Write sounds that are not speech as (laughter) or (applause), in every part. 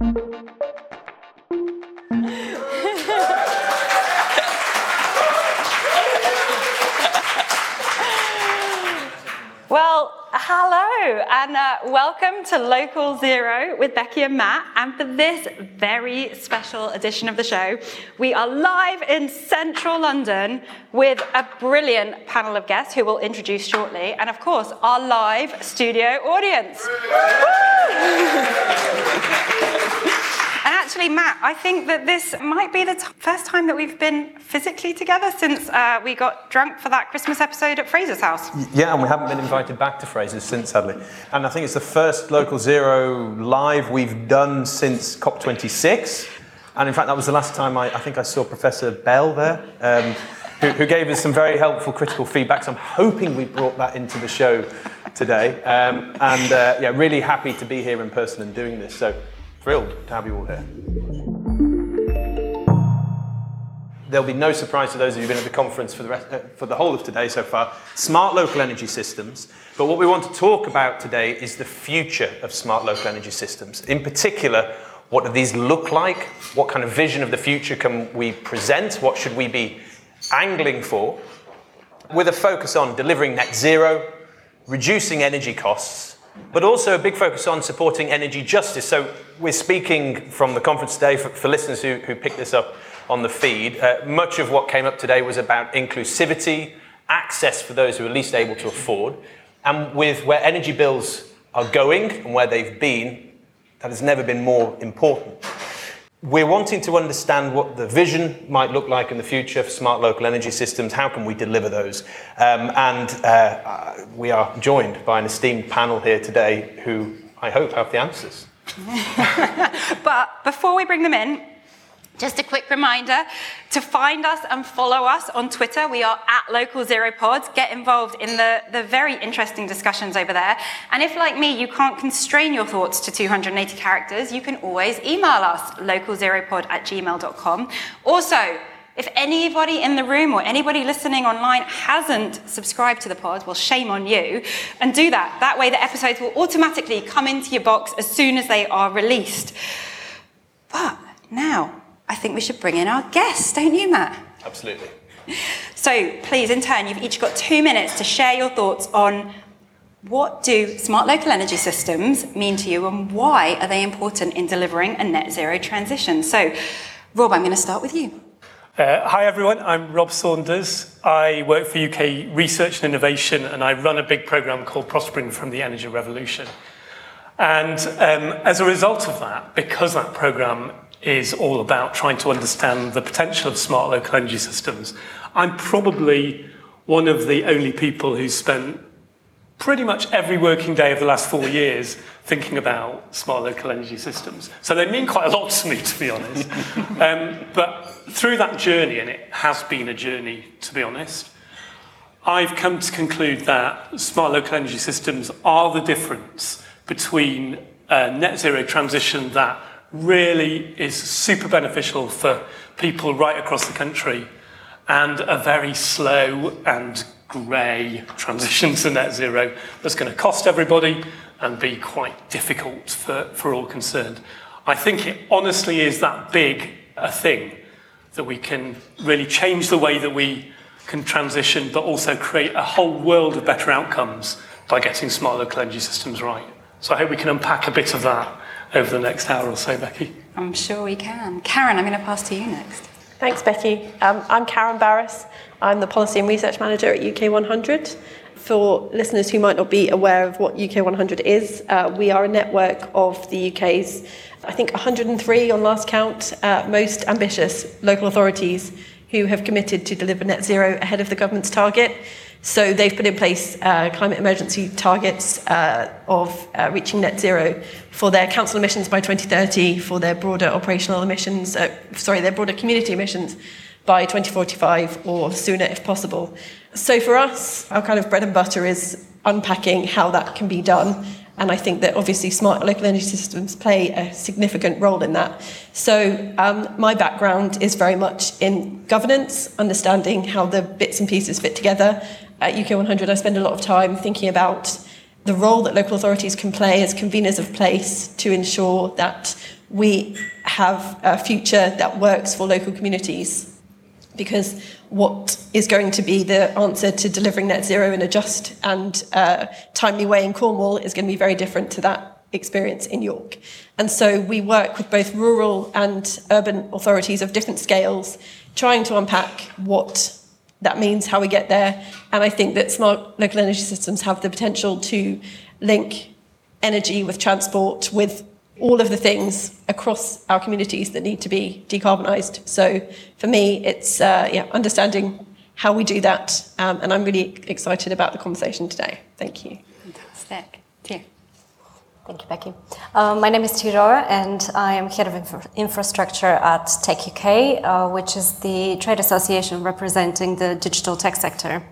Thank you. Well, hello, and uh, welcome to Local Zero with Becky and Matt. And for this very special edition of the show, we are live in central London with a brilliant panel of guests who we'll introduce shortly, and of course, our live studio audience. (laughs) And actually, Matt, I think that this might be the t- first time that we've been physically together since uh, we got drunk for that Christmas episode at Fraser's house. Yeah, and we haven't been invited back to Fraser's since, sadly. And I think it's the first Local Zero live we've done since COP26. And in fact, that was the last time I, I think I saw Professor Bell there, um, who, who, gave us some very helpful critical feedback. So I'm hoping we brought that into the show today. Um, and uh, yeah, really happy to be here in person and doing this. So thrilled to have you all here. There'll be no surprise to those of you who've been at the conference for the, rest, uh, for the whole of today so far. Smart local energy systems. But what we want to talk about today is the future of smart local energy systems. In particular, what do these look like? What kind of vision of the future can we present? What should we be angling for? With a focus on delivering net zero, reducing energy costs, but also a big focus on supporting energy justice. So we're speaking from the conference today for, for listeners who, who picked this up on the feed. Uh, much of what came up today was about inclusivity, access for those who are least able to afford, and with where energy bills are going and where they've been, that has never been more important. We're wanting to understand what the vision might look like in the future for smart local energy systems. How can we deliver those? Um, and uh, we are joined by an esteemed panel here today who I hope have the answers. (laughs) but before we bring them in, just a quick reminder to find us and follow us on Twitter. We are at Local Zero Pods. Get involved in the, the very interesting discussions over there. And if, like me, you can't constrain your thoughts to 280 characters, you can always email us, localzeropod at gmail.com. Also, if anybody in the room or anybody listening online hasn't subscribed to the pod, well, shame on you. And do that. That way, the episodes will automatically come into your box as soon as they are released. But now, I think we should bring in our guests, don't you, Matt? Absolutely. (laughs) So, please, in turn, you've each got two minutes to share your thoughts on what do smart local energy systems mean to you and why are they important in delivering a net zero transition? So, Rob, I'm going to start with you. Uh, hi everyone, I'm Rob Saunders. I work for UK Research and Innovation and I run a big program called Prospering from the Energy Revolution. And um, as a result of that, because that program is all about trying to understand the potential of smart local energy systems, I'm probably one of the only people who's spent pretty much every working day of the last four years thinking about smart local energy systems. So they mean quite a lot to me, to be honest. (laughs) um, but through that journey, and it has been a journey, to be honest, I've come to conclude that smart local energy systems are the difference between a net zero transition that really is super beneficial for people right across the country and a very slow and grey transition to net zero that's going to cost everybody and be quite difficult for, for all concerned. I think it honestly is that big a thing that we can really change the way that we can transition, but also create a whole world of better outcomes by getting smart local energy systems right. So I hope we can unpack a bit of that over the next hour or so, Becky. I'm sure we can. Karen, I'm going to pass to you next. Thanks, Becky. Um, I'm Karen Barrass. I'm the Policy and Research Manager at UK 100. For listeners who might not be aware of what UK 100 is, uh, we are a network of the UK's, I think, 103 on last count, uh, most ambitious local authorities who have committed to deliver net zero ahead of the government's target. So they've put in place uh, climate emergency targets uh, of uh, reaching net zero for their council emissions by 2030, for their broader operational emissions, uh, sorry, their broader community emissions by 2045 or sooner if possible. So for us, our kind of bread and butter is unpacking how that can be done. And I think that obviously smart local energy systems play a significant role in that. So um, my background is very much in governance, understanding how the bits and pieces fit together. At UK 100, I spend a lot of time thinking about the role that local authorities can play as conveners of place to ensure that we have a future that works for local communities because what is going to be the answer to delivering net zero in a just and uh, timely way in Cornwall is going to be very different to that experience in York. And so we work with both rural and urban authorities of different scales, trying to unpack what that means, how we get there. And I think that smart local energy systems have the potential to link energy with transport, with all of the things across our communities that need to be decarbonised. So for me, it's uh, yeah, understanding how we do that, um, and I'm really excited about the conversation today. Thank you. Fantastic. Thank you, Becky. Um, my name is Teodora, and I am head of infra- infrastructure at Tech UK, uh, which is the trade association representing the digital tech sector.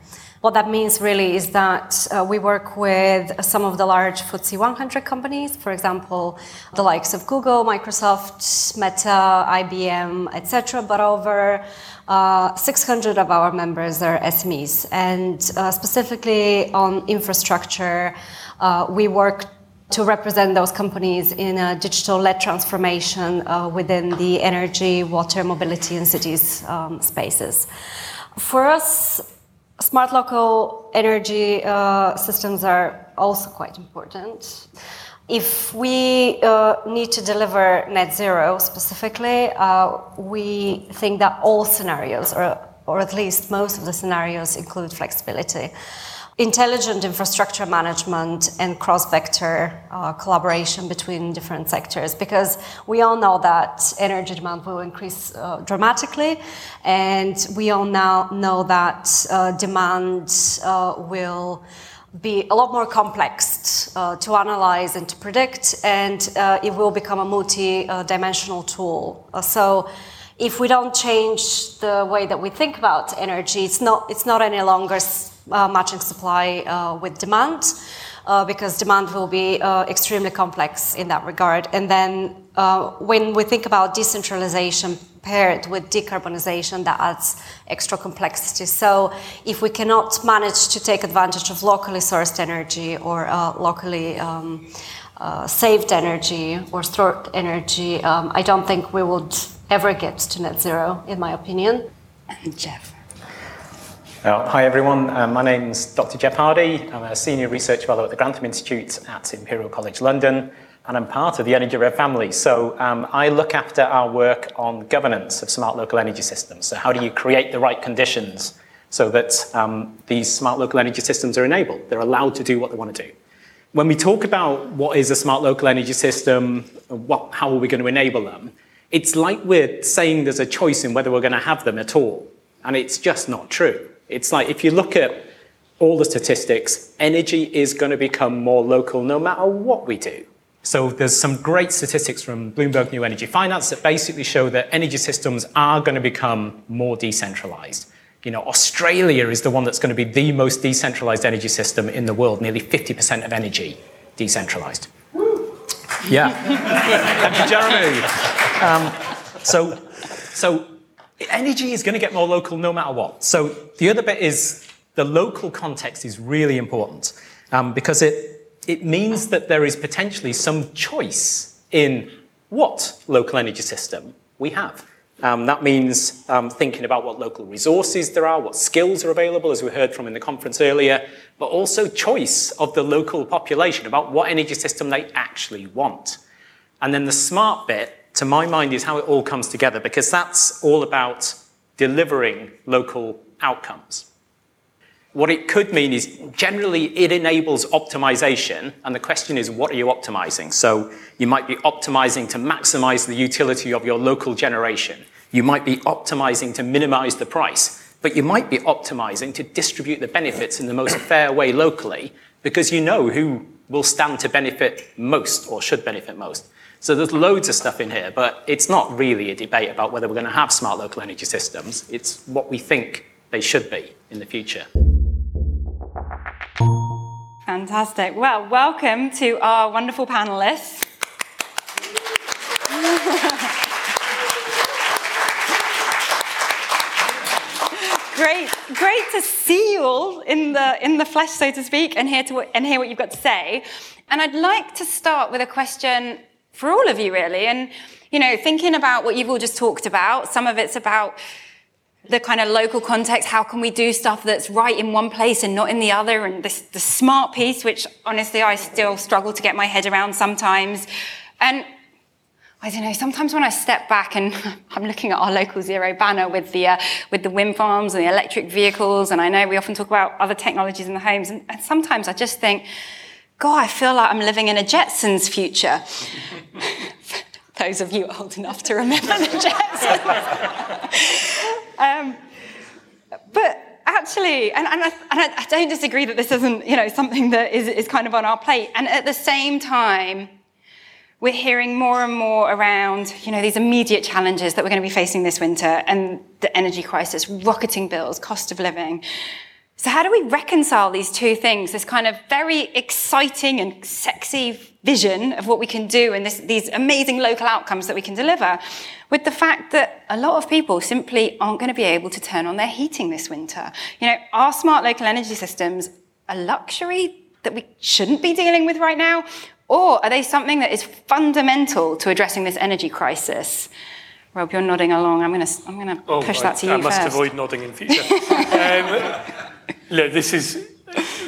What that means really is that uh, we work with some of the large FTSE 100 companies, for example, the likes of Google, Microsoft, Meta, IBM, etc. But over uh, 600 of our members are SMEs, and uh, specifically on infrastructure, uh, we work to represent those companies in a digital-led transformation uh, within the energy, water, mobility, and cities um, spaces. For us, Smart local energy uh, systems are also quite important. If we uh, need to deliver net zero specifically, uh, we think that all scenarios, or, or at least most of the scenarios, include flexibility intelligent infrastructure management and cross-vector uh, collaboration between different sectors because we all know that energy demand will increase uh, dramatically and we all now know that uh, demand uh, will be a lot more complex uh, to analyze and to predict and uh, it will become a multi-dimensional tool. So if we don't change the way that we think about energy it's not it's not any longer uh, matching supply uh, with demand. Uh, because demand will be uh, extremely complex in that regard. And then uh, when we think about decentralization paired with decarbonization, that adds extra complexity. So if we cannot manage to take advantage of locally sourced energy or uh, locally um, saved energy or stored energy, um, I don't think we would ever get to net zero, in my opinion. Jeff. Uh, hi everyone, uh, my name's Dr. Jeff Hardy. I'm a senior research fellow at the Grantham Institute at Imperial College London, and I'm part of the Energy Rev family. So um, I look after our work on governance of smart local energy systems. So how do you create the right conditions so that um, these smart local energy systems are enabled? They're allowed to do what they want to do. When we talk about what is a smart local energy system, what, how are we going to enable them, it's like we're saying there's a choice in whether we're going to have them at all. And it's just not true. It's like if you look at all the statistics, energy is going to become more local no matter what we do. So there's some great statistics from Bloomberg New Energy Finance that basically show that energy systems are going to become more decentralized. You know, Australia is the one that's going to be the most decentralized energy system in the world, nearly 50% of energy decentralized. Yeah. Thank you, Jeremy. Um, so, so energy is going to get more local no matter what. So the other bit is the local context is really important um, because it, it means that there is potentially some choice in what local energy system we have. Um, that means um, thinking about what local resources there are, what skills are available, as we heard from in the conference earlier, but also choice of the local population about what energy system they actually want. And then the smart bit, to my mind, is how it all comes together, because that's all about delivering local outcomes. What it could mean is generally it enables optimization, and the question is, what are you optimizing? So you might be optimizing to maximize the utility of your local generation. You might be optimizing to minimize the price, but you might be optimizing to distribute the benefits in the most fair way locally because you know who will stand to benefit most or should benefit most. So there's loads of stuff in here, but it's not really a debate about whether we're going to have smart local energy systems. It's what we think they should be in the future. Fantastic. Well, welcome to our wonderful panelists. great, great to see you all in the in the flesh, so to speak, and hear to and hear what you've got to say. And I'd like to start with a question for all of you, really. And you know, thinking about what you've all just talked about. Some of it's about the kind of local context. How can we do stuff that's right in one place and not in the other? And this, the smart piece, which honestly I still struggle to get my head around sometimes. And I don't know. Sometimes when I step back and (laughs) I'm looking at our local zero banner with the uh, with the wind farms and the electric vehicles, and I know we often talk about other technologies in the homes, and, and sometimes I just think, God, I feel like I'm living in a Jetsons future. (laughs) Those of you old enough to remember the (laughs) Jetsons. Um, but actually, and, and, I, and, I, don't disagree that this isn't, you know, something that is, is kind of on our plate. And at the same time, we're hearing more and more around, you know, these immediate challenges that we're going to be facing this winter and the energy crisis, rocketing bills, cost of living. So how do we reconcile these two things? This kind of very exciting and sexy vision of what we can do and this, these amazing local outcomes that we can deliver with the fact that a lot of people simply aren't going to be able to turn on their heating this winter. You know, our smart local energy systems a luxury that we shouldn't be dealing with right now? Or are they something that is fundamental to addressing this energy crisis? Rob, you're nodding along. I'm going to, I'm going to oh, push that to you I must first. avoid nodding in future. (laughs) um, look, this is,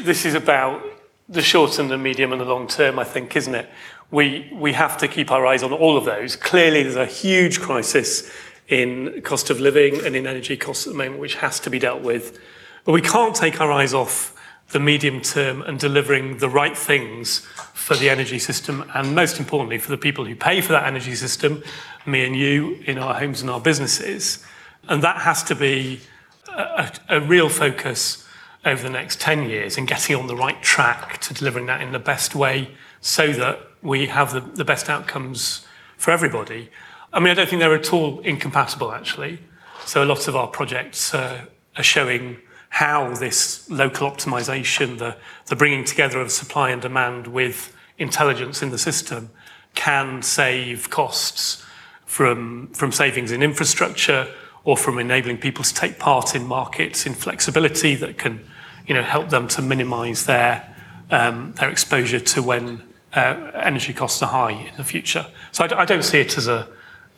this is about the short and the medium and the long term, I think, isn't it? We, we have to keep our eyes on all of those. Clearly, there's a huge crisis in cost of living and in energy costs at the moment, which has to be dealt with. But we can't take our eyes off the medium term and delivering the right things for the energy system, and most importantly, for the people who pay for that energy system, me and you, in our homes and our businesses. And that has to be a, a real focus over the next 10 years and getting on the right track to delivering that in the best way so that we have the, the best outcomes for everybody. I mean, I don't think they're at all incompatible, actually. So a lot of our projects uh, are showing how this local optimization, the, the bringing together of supply and demand with intelligence in the system can save costs from, from savings in infrastructure or from enabling people to take part in markets in flexibility that can you know, help them to minimize their, um, their exposure to when uh, energy costs are high in the future. So I, I don't see it as a,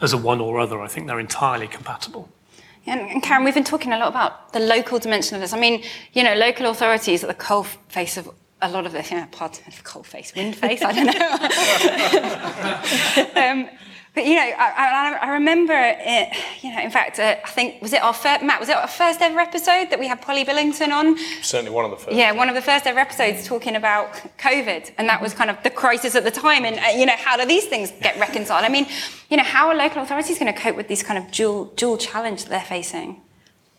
as a one or other. I think they're entirely compatible. And, Karen, we've been talking a lot about the local dimension of this. I mean, you know, local authorities are the coal face of a lot of this, you know, pardon, coal face, wind face, I don't know. (laughs) um, but you know, I, I, I remember it. You know, in fact, uh, I think was it our first Matt? Was it our first ever episode that we had Polly Billington on? Certainly one of the first. Yeah, one of the first ever episodes talking about COVID, and that was kind of the crisis at the time. And uh, you know, how do these things get reconciled? I mean, you know, how are local authorities going to cope with this kind of dual dual challenge that they're facing?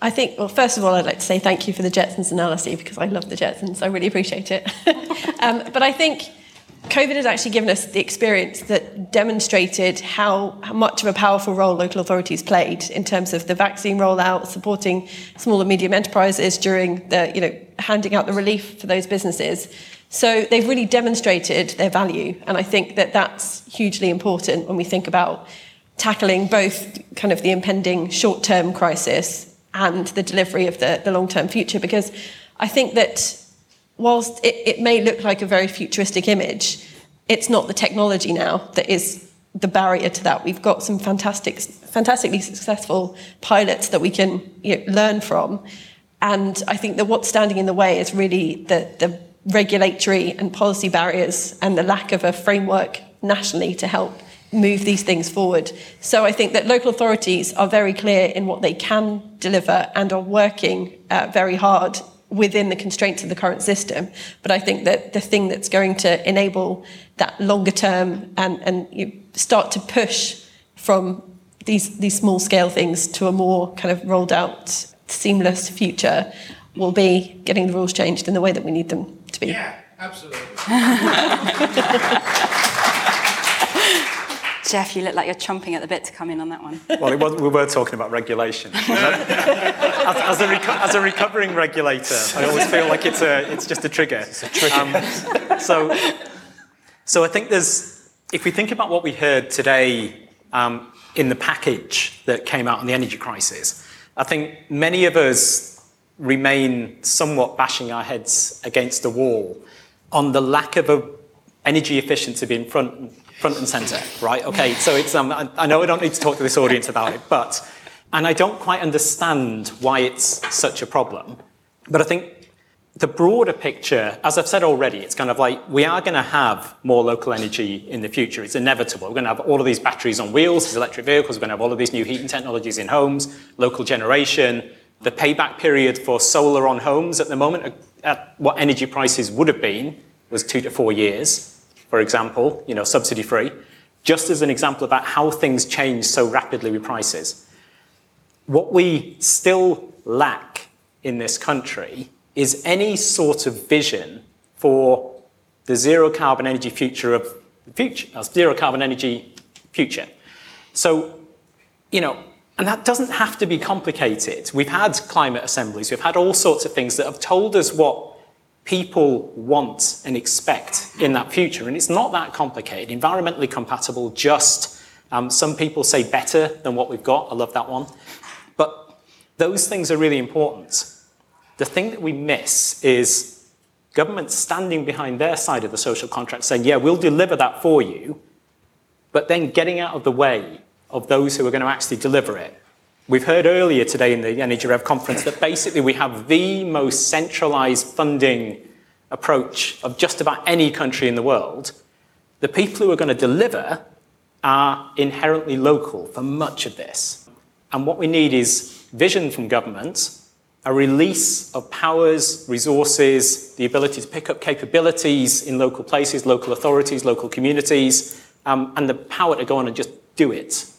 I think, well, first of all, I'd like to say thank you for the Jetsons analogy because I love the Jetsons. I really appreciate it. (laughs) um, but I think COVID has actually given us the experience that demonstrated how, how, much of a powerful role local authorities played in terms of the vaccine rollout, supporting small and medium enterprises during the, you know, handing out the relief for those businesses. So they've really demonstrated their value. And I think that that's hugely important when we think about tackling both kind of the impending short term crisis and the delivery of the, the long term future. Because I think that whilst it, it may look like a very futuristic image, it's not the technology now that is the barrier to that. We've got some fantastic, fantastically successful pilots that we can you know, learn from. And I think that what's standing in the way is really the, the regulatory and policy barriers and the lack of a framework nationally to help move these things forward. So I think that local authorities are very clear in what they can deliver and are working uh, very hard within the constraints of the current system. But I think that the thing that's going to enable that longer term and, and you start to push from these, these small scale things to a more kind of rolled out, seamless future will be getting the rules changed in the way that we need them to be. Yeah, absolutely. (laughs) Jeff, you look like you're chomping at the bit to come in on that one. (laughs) Well, was, we were talking about regulation. (laughs) as, as, a reco- as, a recovering regulator, I always feel like it's, a, it's just a trigger. It's a trigger. Um, so, so I think there's, if we think about what we heard today um, in the package that came out on the energy crisis, I think many of us remain somewhat bashing our heads against the wall on the lack of a energy efficiency being front front and center, right? Okay, so it's, um, I, I know I don't need to talk to this audience about it, but, and I don't quite understand why it's such a problem, but I think the broader picture, as I've said already, it's kind of like we are going to have more local energy in the future. It's inevitable. We're going to have all of these batteries on wheels, these electric vehicles. We're going to have all of these new heating technologies in homes, local generation. The payback period for solar on homes at the moment, at what energy prices would have been, was two to four years for example, you know, subsidy free, just as an example about how things change so rapidly with prices. What we still lack in this country is any sort of vision for the zero carbon energy future of the future, uh, zero carbon energy future. So, you know, and that doesn't have to be complicated. We've had climate assemblies, we've had all sorts of things that have told us what people want and expect in that future. And it's not that complicated. Environmentally compatible, just, um, some people say better than what we've got. I love that one. But those things are really important. The thing that we miss is government standing behind their side of the social contract saying, yeah, we'll deliver that for you, but then getting out of the way of those who are going to actually deliver it We've heard earlier today in the Energy Rev conference that basically we have the most centralized funding approach of just about any country in the world. The people who are going to deliver are inherently local for much of this. And what we need is vision from government, a release of powers, resources, the ability to pick up capabilities in local places, local authorities, local communities, um, and the power to go on and just do it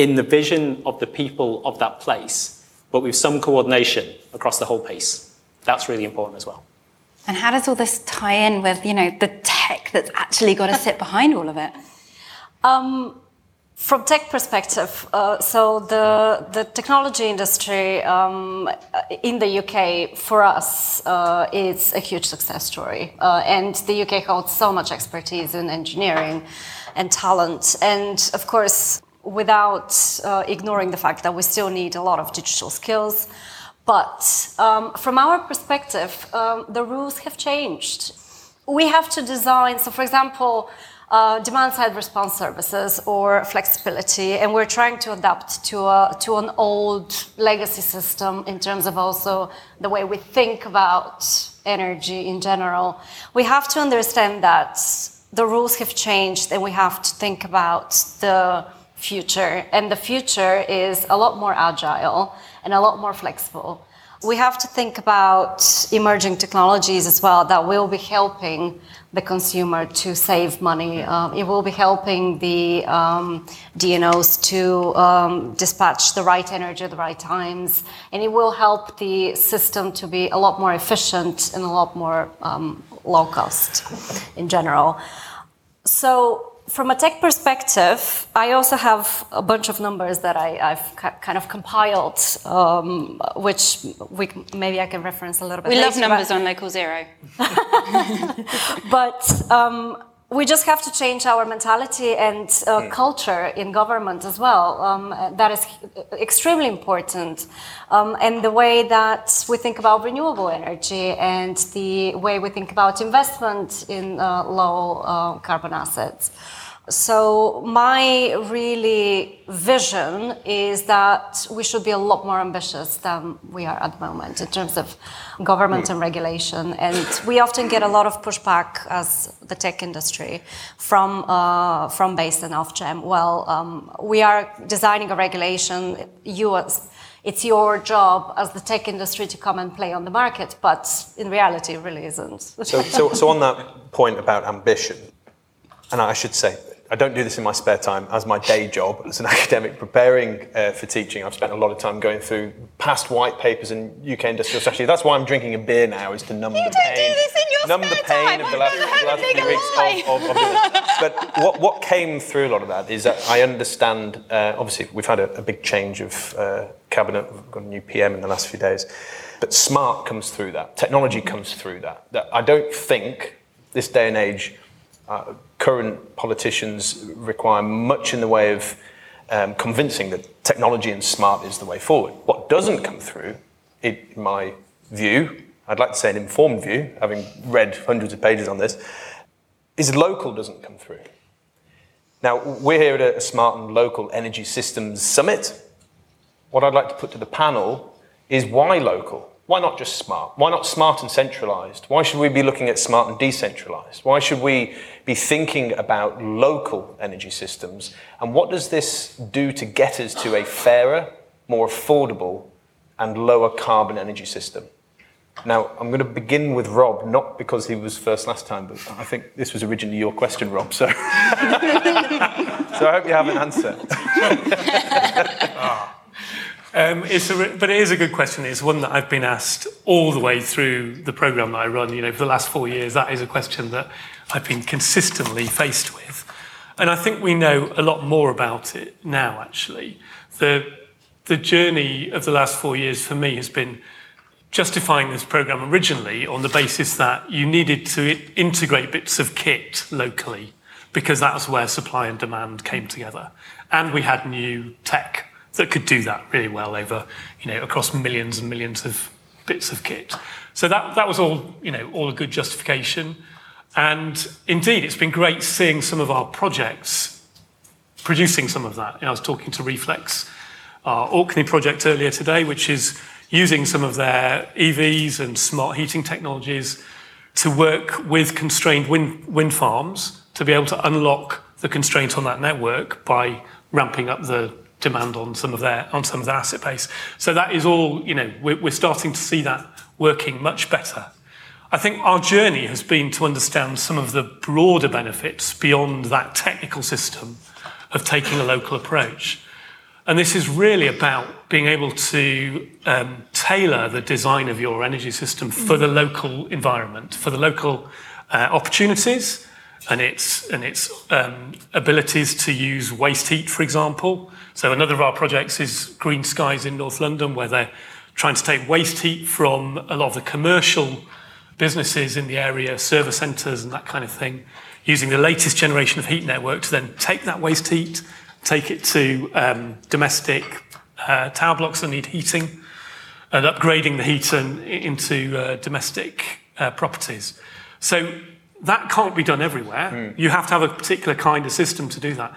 in the vision of the people of that place, but with some coordination across the whole piece. That's really important as well. And how does all this tie in with, you know, the tech that's actually got to sit (laughs) behind all of it? Um, from tech perspective, uh, so the the technology industry um, in the UK for us uh, is a huge success story, uh, and the UK holds so much expertise in engineering and talent, and of course without uh, ignoring the fact that we still need a lot of digital skills. But um, from our perspective, um, the rules have changed. We have to design, so for example, uh, demand side response services or flexibility, and we're trying to adapt to, a, to an old legacy system in terms of also the way we think about energy in general. We have to understand that the rules have changed and we have to think about the future. And the future is a lot more agile and a lot more flexible. We have to think about emerging technologies as well that will be helping the consumer to save money. Um, it will be helping the um, DNOs to um, dispatch the right energy at the right times. And it will help the system to be a lot more efficient and a lot more um, low cost in general. So from a tech perspective, I also have a bunch of numbers that I, have kind of compiled, um, which we, maybe I can reference a little bit. We later, love numbers on Local Zero. (laughs) but um, we just have to change our mentality and uh, mm. culture in government as well. Um, that is extremely important. Um, and the way that we think about renewable energy and the way we think about investment in uh, low uh, carbon assets. So my really vision is that we should be a lot more ambitious than we are at the moment in terms of government and regulation. And we often get a lot of pushback as the tech industry from uh, from BEIS and Ofgem. Well, um, we are designing a regulation. You as it's your job as the tech industry to come and play on the market, but in reality, it really isn't. so, so, so on that point about ambition, and I should say, I don't do this in my spare time as my day job as an (laughs) academic preparing uh, for teaching. I've spent a lot of time going through past white papers and UK industrial strategy. That's why I'm drinking a beer now is to numb you the pain. numb the pain time. of the last, the last few weeks of, of, of But what, what came through a lot of that is that I understand. Uh, obviously, we've had a, a big change of uh, cabinet. We've got a new PM in the last few days. But smart comes through that. Technology comes through that. That I don't think this day and age uh, current politicians require much in the way of um, convincing that technology and smart is the way forward. What doesn't come through, in my view, I'd like to say an informed view, having read hundreds of pages on this, is local doesn't come through. Now, we're here at a Smart and Local Energy Systems Summit. What I'd like to put to the panel is why local? Why not just smart? Why not smart and centralized? Why should we be looking at smart and decentralized? Why should we be thinking about local energy systems? And what does this do to get us to a fairer, more affordable, and lower carbon energy system? Now, I'm going to begin with Rob, not because he was first last time, but I think this was originally your question, Rob. So, (laughs) so I hope you have an answer. (laughs) ah. Um, a, but it is a good question. It's one that I've been asked all the way through the program that I run. You know, for the last four years, that is a question that I've been consistently faced with. And I think we know a lot more about it now, actually. The, the journey of the last four years for me has been justifying this program originally on the basis that you needed to integrate bits of kit locally because that's where supply and demand came together. And we had new tech that could do that really well over, you know, across millions and millions of bits of kit. So that, that was all, you know, all a good justification. And indeed, it's been great seeing some of our projects producing some of that. You know, I was talking to Reflex, our Orkney project earlier today, which is using some of their EVs and smart heating technologies to work with constrained wind, wind farms to be able to unlock the constraint on that network by ramping up the demand on some of their on some of their asset base. So that is all, you know, we're, we're starting to see that working much better. I think our journey has been to understand some of the broader benefits beyond that technical system of taking a local approach. And this is really about being able to um, tailor the design of your energy system for the local environment, for the local uh, opportunities, and its, and its um, abilities to use waste heat, for example. So another of our projects is GreenSCIES in North London, where they're trying to take waste heat from a lot of the commercial businesses in the area, service centres and that kind of thing, using the latest generation of heat network to then take that waste heat, take it to um, domestic uh, tower blocks that need heating, and upgrading the heat into uh, domestic uh, properties. So that can't be done everywhere. Mm. You have to have a particular kind of system to do that.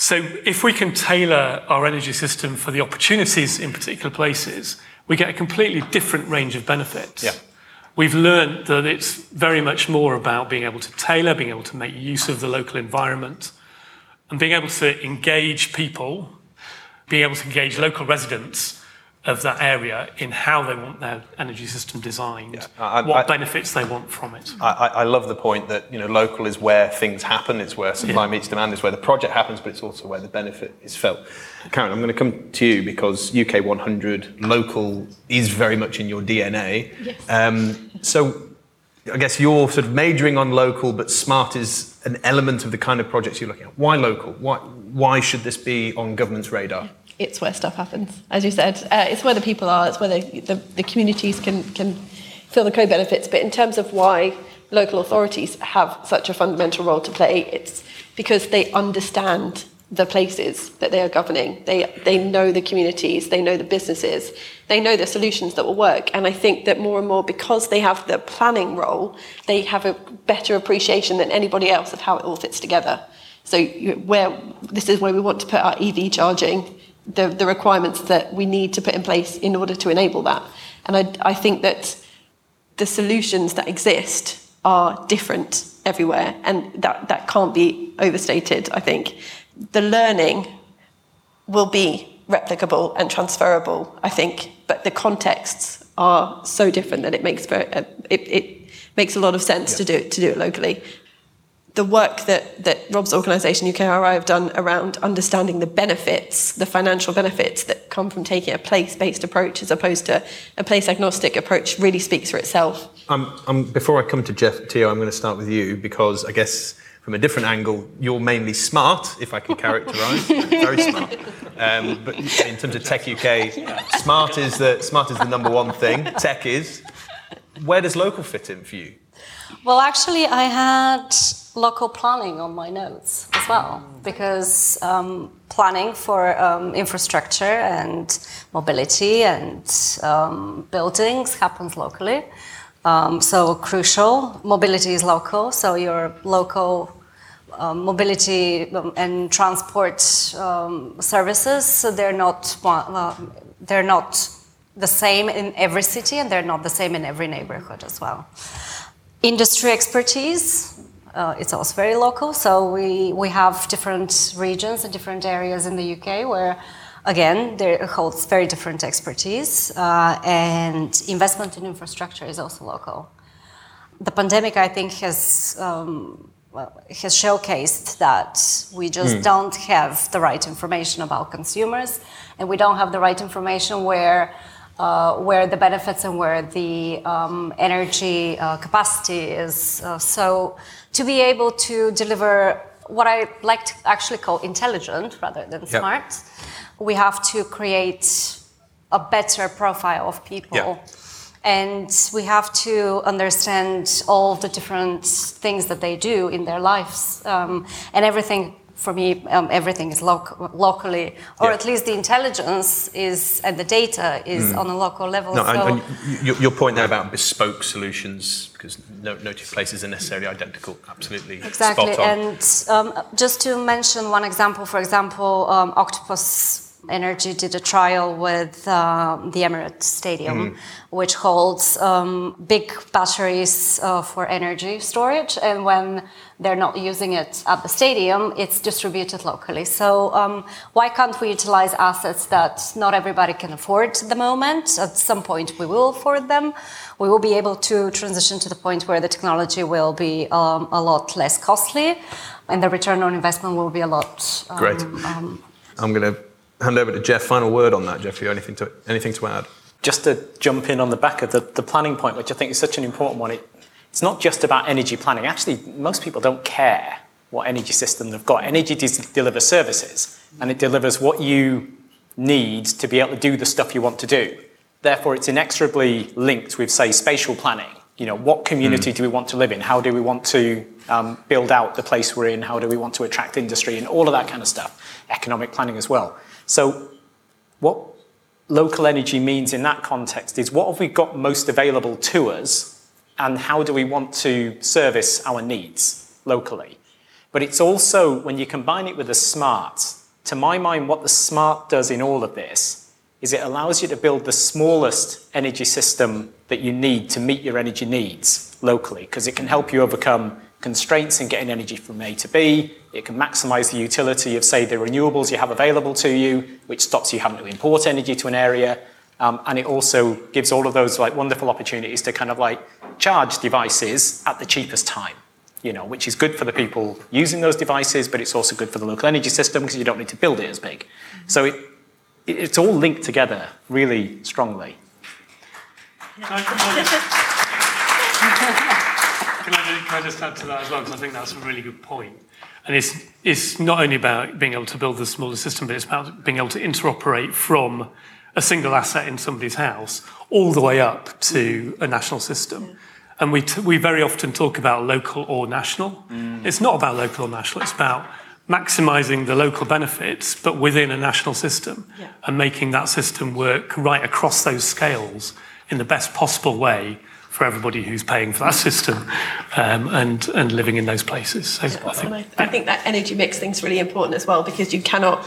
So if we can tailor our energy system for the opportunities in particular places, we get a completely different range of benefits. Yeah. We've learned that it's very much more about being able to tailor, being able to make use of the local environment, and being able to engage people, being able to engage local residents of that area in how they want their energy system designed, yeah. I, what I, benefits they want from it. I, I, love the point that you know local is where things happen. It's where supply yeah. meets demand. It's where the project happens, but it's also where the benefit is felt. Karen, I'm going to come to you because UK 100 local is very much in your DNA. Yes. Um, so I guess you're sort of majoring on local, but smart is an element of the kind of projects you're looking at. Why local? Why, why should this be on government's radar? It's where stuff happens, as you said. Uh, it's where the people are. It's where the, the, the communities can, can feel the co-benefits. But in terms of why local authorities have such a fundamental role to play, it's because they understand the places that they are governing. They, they know the communities, they know the businesses, they know the solutions that will work. And I think that more and more, because they have the planning role, they have a better appreciation than anybody else of how it all fits together. So where this is where we want to put our EV charging, the, the requirements that we need to put in place in order to enable that. And I, I think that the solutions that exist are different everywhere, and that, that can't be overstated, I think the learning will be replicable and transferable, I think, but the contexts are so different that it makes it, it, makes a lot of sense yeah. to do it, to do it locally. The work that, that Rob's organisation UKRI have done around understanding the benefits, the financial benefits that come from taking a place-based approach as opposed to a place-agnostic approach, really speaks for itself. Um, um, before I come to Jeff Teo, I'm going to start with you because I guess from a different angle, you're mainly smart, if I can characterise. (laughs) Very smart. Um, but in terms of Tech UK, smart is the smart is the number one thing. Tech is. Where does local fit in for you? Well, actually, I had local planning on my notes as well, because um, planning for um, infrastructure and mobility and um, buildings happens locally. Um, so crucial. Mobility is local, so your local um, mobility um, and transport services. So they're not uh, they're not the same in every city, and they're not the same in every neighborhood as well. Industry expertise. Uh, it's also very local, so we, we have different regions and different areas in the UK where, again, there holds very different expertise, uh, and investment in infrastructure is also local. The pandemic, I think, has um, well, has showcased that we just mm. don't have the right information about consumers, and we don't have the right information where where the benefits and where the um, energy uh, capacity is. Uh, so to be able to deliver what I like to actually call intelligent rather than yep. smart, we have to create a better profile of people. Yep and we have to understand all the different things that they do in their lives um, and everything for me um, everything is loc- locally or yeah. at least the intelligence is and the data is mm. on a local level no, so and, and your, your, point there about bespoke solutions because no, no two places are necessarily identical absolutely exactly and um, just to mention one example for example um, octopus Energy did a trial with uh, the Emirates Stadium, mm. which holds um, big batteries uh, for energy storage. And when they're not using it at the stadium, it's distributed locally. So um, why can't we utilize assets that not everybody can afford at the moment? At some point, we will afford them. We will be able to transition to the point where the technology will be um, a lot less costly, and the return on investment will be a lot. Great. Um, um, I'm going to hand over to Jeff. Final word on that, Jeff. You anything to anything to add? Just to jump in on the back of the, the planning point, which I think is such an important one. It, it's not just about energy planning. Actually, most people don't care what energy system they've got. Energy delivers services, and it delivers what you need to be able to do the stuff you want to do. Therefore, it's inexorably linked with, say, spatial planning. You know, what community mm. do we want to live in? How do we want to um, build out the place we're in? How do we want to attract industry? And all of that kind of stuff. Economic planning as well. So, what local energy means in that context is what have we got most available to us, and how do we want to service our needs locally? But it's also, when you combine it with the smart, to my mind, what the smart does in all of this is it allows you to build the smallest energy system that you need to meet your energy needs locally, because it can help you overcome constraints in getting energy from A to B. It can maximize the utility of, say, the renewables you have available to you, which stops you having to import energy to an area. Um, and it also gives all of those like wonderful opportunities to kind of like charge devices at the cheapest time, you know, which is good for the people using those devices, but it's also good for the local energy system because you don't need to build it as big. So it, it, it's all linked together really strongly. can, I can I just add to that as well? Because I think that's a really good point. And it's, it's not only about being able to build the smaller system, but it's about being able to interoperate from a single asset in somebody's house all the way up to a national system. And we, t- we very often talk about local or national. Mm. It's not about local or national, it's about maximizing the local benefits, but within a national system yeah. and making that system work right across those scales in the best possible way for everybody who's paying for that (laughs) system um, and, and living in those places. So I, think, I, I think that energy mix thing is really important as well because you cannot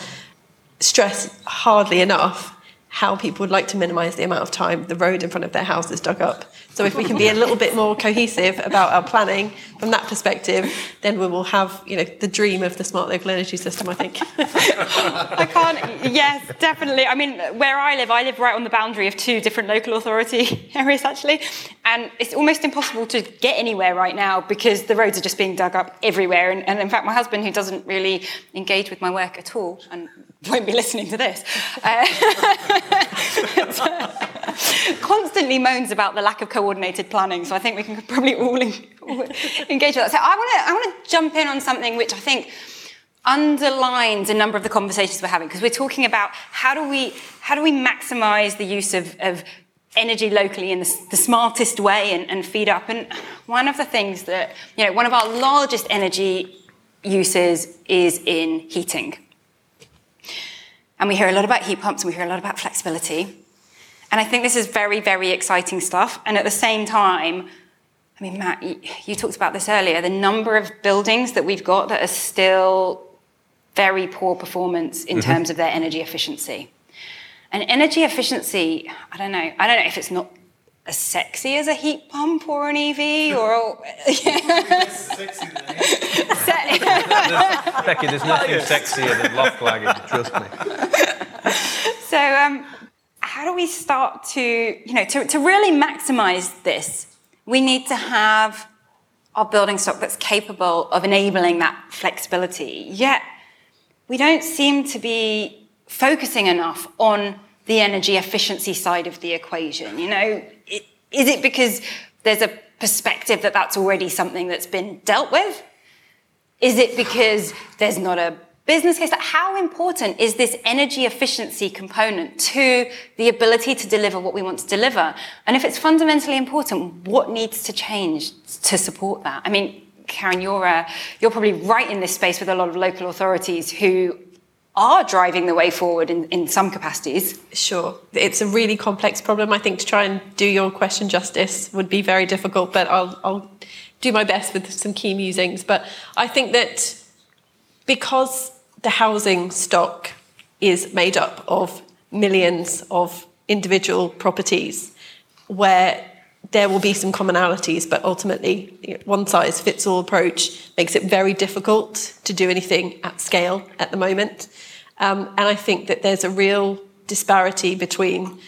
stress hardly enough how people would like to minimise the amount of time the road in front of their house is dug up. So if we can be a little bit more cohesive about our planning from that perspective, then we will have, you know, the dream of the smart local energy system, I think. (laughs) I can't, yes, definitely. I mean, where I live, I live right on the boundary of two different local authority (laughs) areas, actually. And it's almost impossible to get anywhere right now because the roads are just being dug up everywhere. And, and in fact, my husband, who doesn't really engage with my work at all, and won't be listening to this, uh, (laughs) constantly moans about the lack of coordinated planning. So I think we can probably all, engage with that. So I want to I want to jump in on something which I think underlines a number of the conversations we're having because we're talking about how do we how do we maximize the use of, of energy locally in the, the smartest way and, and feed up and one of the things that you know one of our largest energy uses is in heating and we hear a lot about heat pumps and we hear a lot about flexibility. And I think this is very, very exciting stuff. And at the same time, I mean, Matt, you talked about this earlier the number of buildings that we've got that are still very poor performance in mm-hmm. terms of their energy efficiency. And energy efficiency, I don't know, I don't know if it's not as sexy as a heat pump or an EV or. sexy (laughs) Becky, there's nothing sexier than loft lagging, trust me. (laughs) So, um, how do we start to, you know, to, to really maximize this? We need to have our building stock that's capable of enabling that flexibility. Yet, we don't seem to be focusing enough on the energy efficiency side of the equation. You know, it, is it because there's a perspective that that's already something that's been dealt with? Is it because there's not a business case? How important is this energy efficiency component to the ability to deliver what we want to deliver? And if it's fundamentally important, what needs to change to support that? I mean, Karen, you're, uh, you're probably right in this space with a lot of local authorities who are driving the way forward in, in some capacities. Sure. It's a really complex problem. I think to try and do your question justice would be very difficult, but I'll, I'll do my best with some key musings. But I think that because the housing stock is made up of millions of individual properties where there will be some commonalities, but ultimately, one size fits all approach makes it very difficult to do anything at scale at the moment. Um, and I think that there's a real disparity between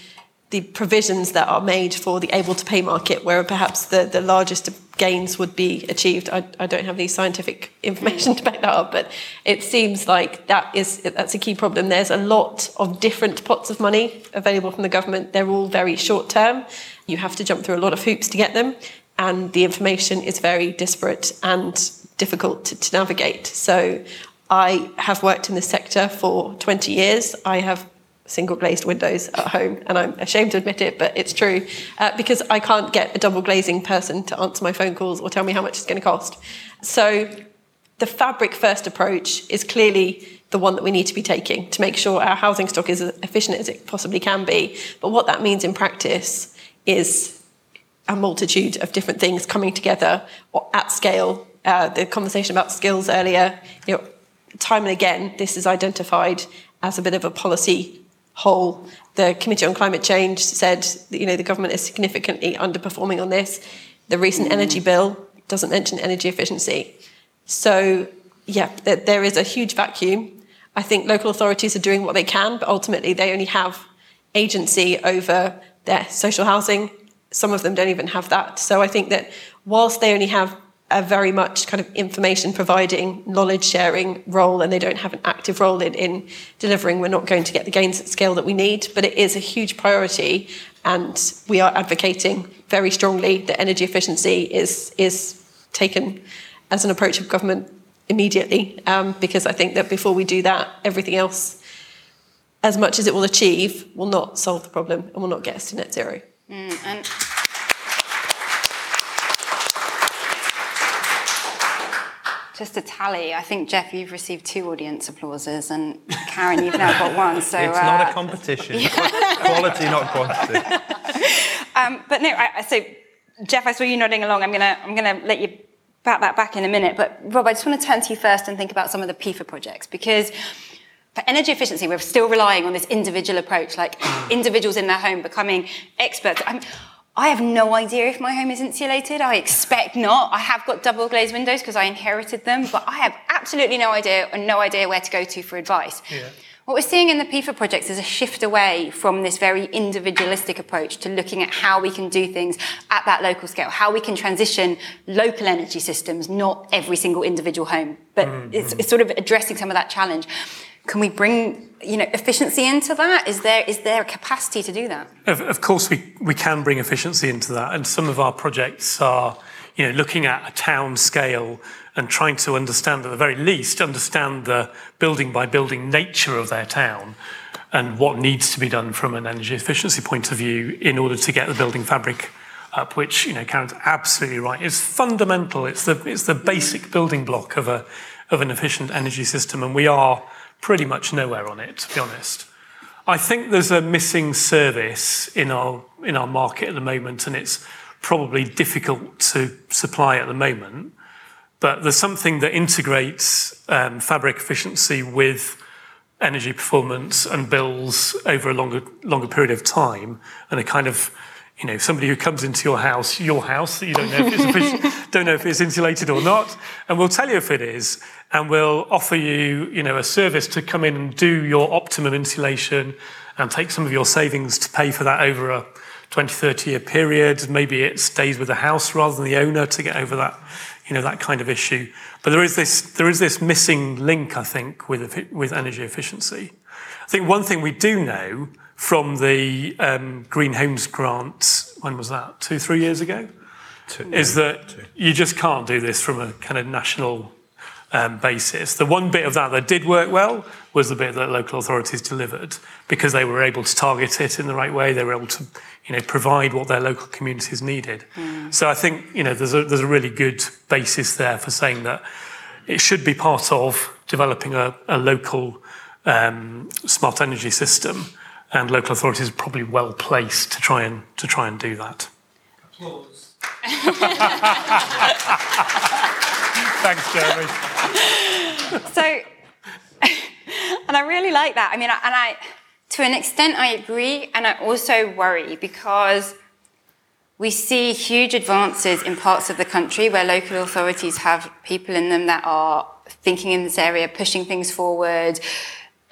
the provisions that are made for the able to pay market, where perhaps the, the largest gains would be achieved. I, I don't have any scientific information to back that up, but it seems like that is that's a key problem. There's a lot of different pots of money available from the government. They're all very short term. You have to jump through a lot of hoops to get them, and the information is very disparate and difficult to, to navigate. So I have worked in this sector for 20 years. I have single glazed windows at home, and I'm ashamed to admit it, but it's true uh, because I can't get a double glazing person to answer my phone calls or tell me how much it's going to cost. So, the fabric first approach is clearly the one that we need to be taking to make sure our housing stock is as efficient as it possibly can be. But what that means in practice is a multitude of different things coming together at scale. Uh, the conversation about skills earlier, you know, time and again, this is identified as a bit of a policy hole. The Committee on Climate Change said that you know the government is significantly underperforming on this. The recent mm. energy bill doesn't mention energy efficiency. So yeah, there, there is a huge vacuum. I think local authorities are doing what they can, but ultimately they only have agency over their social housing. Some of them don't even have that. So I think that whilst they only have a very much kind of information providing, knowledge sharing role, and they don't have an active role in, in delivering. We're not going to get the gains at scale that we need, but it is a huge priority, and we are advocating very strongly that energy efficiency is is taken as an approach of government immediately, um, because I think that before we do that, everything else, as much as it will achieve, will not solve the problem and will not get us to net zero. Mm, and just a tally, I think Jeff, you've received two audience applauses, and Karen, you've now got one. So it's uh, not a competition. (laughs) Quality, not quantity. Um, but no, I, so Jeff, I saw you nodding along. I'm gonna I'm gonna let you bat that back in a minute. But Rob, I just want to turn to you first and think about some of the PFER projects because for energy efficiency, we're still relying on this individual approach, like (sighs) individuals in their home becoming experts. I'm, I have no idea if my home is insulated. I expect not. I have got double glazed windows because I inherited them, but I have absolutely no idea and no idea where to go to for advice. Yeah. What we're seeing in the PFER projects is a shift away from this very individualistic approach to looking at how we can do things at that local scale, how we can transition local energy systems, not every single individual home, but mm-hmm. it's, it's sort of addressing some of that challenge. Can we bring you know efficiency into that? Is there is there a capacity to do that? Of, of course, we we can bring efficiency into that, and some of our projects are you know looking at a town scale and trying to understand, at the very least, understand the building by building nature of their town and what needs to be done from an energy efficiency point of view in order to get the building fabric up, which you know Karen's absolutely right. It's fundamental. It's the it's the basic building block of a of an efficient energy system, and we are pretty much nowhere on it, to be honest. I think there's a missing service in our in our market at the moment, and it's probably difficult to supply at the moment. But there's something that integrates um, fabric efficiency with energy performance and bills over a longer longer period of time, and a kind of you know, somebody who comes into your house, your house that you don't know if it's, (laughs) don't know if it's insulated or not, and we'll tell you if it is, and we'll offer you, you know, a service to come in and do your optimum insulation and take some of your savings to pay for that over a 20, 30 year period. Maybe it stays with the house rather than the owner to get over that, you know, that kind of issue. But there is this, there is this missing link, I think, with, with energy efficiency. I think one thing we do know from the um, Green Homes grant, when was that? Two, three years ago? Two, is that two. you just can't do this from a kind of national um, basis. The one bit of that that did work well was the bit that local authorities delivered because they were able to target it in the right way. They were able to, you know, provide what their local communities needed. Mm. So I think you know there's a there's a really good basis there for saying that it should be part of developing a, a local um, smart energy system, and local authorities are probably well placed to try and to try and do that. Applause. (laughs) Thanks, Jeremy. (laughs) so, (laughs) and I really like that. I mean, and I, to an extent, I agree, and I also worry because we see huge advances in parts of the country where local authorities have people in them that are thinking in this area, pushing things forward,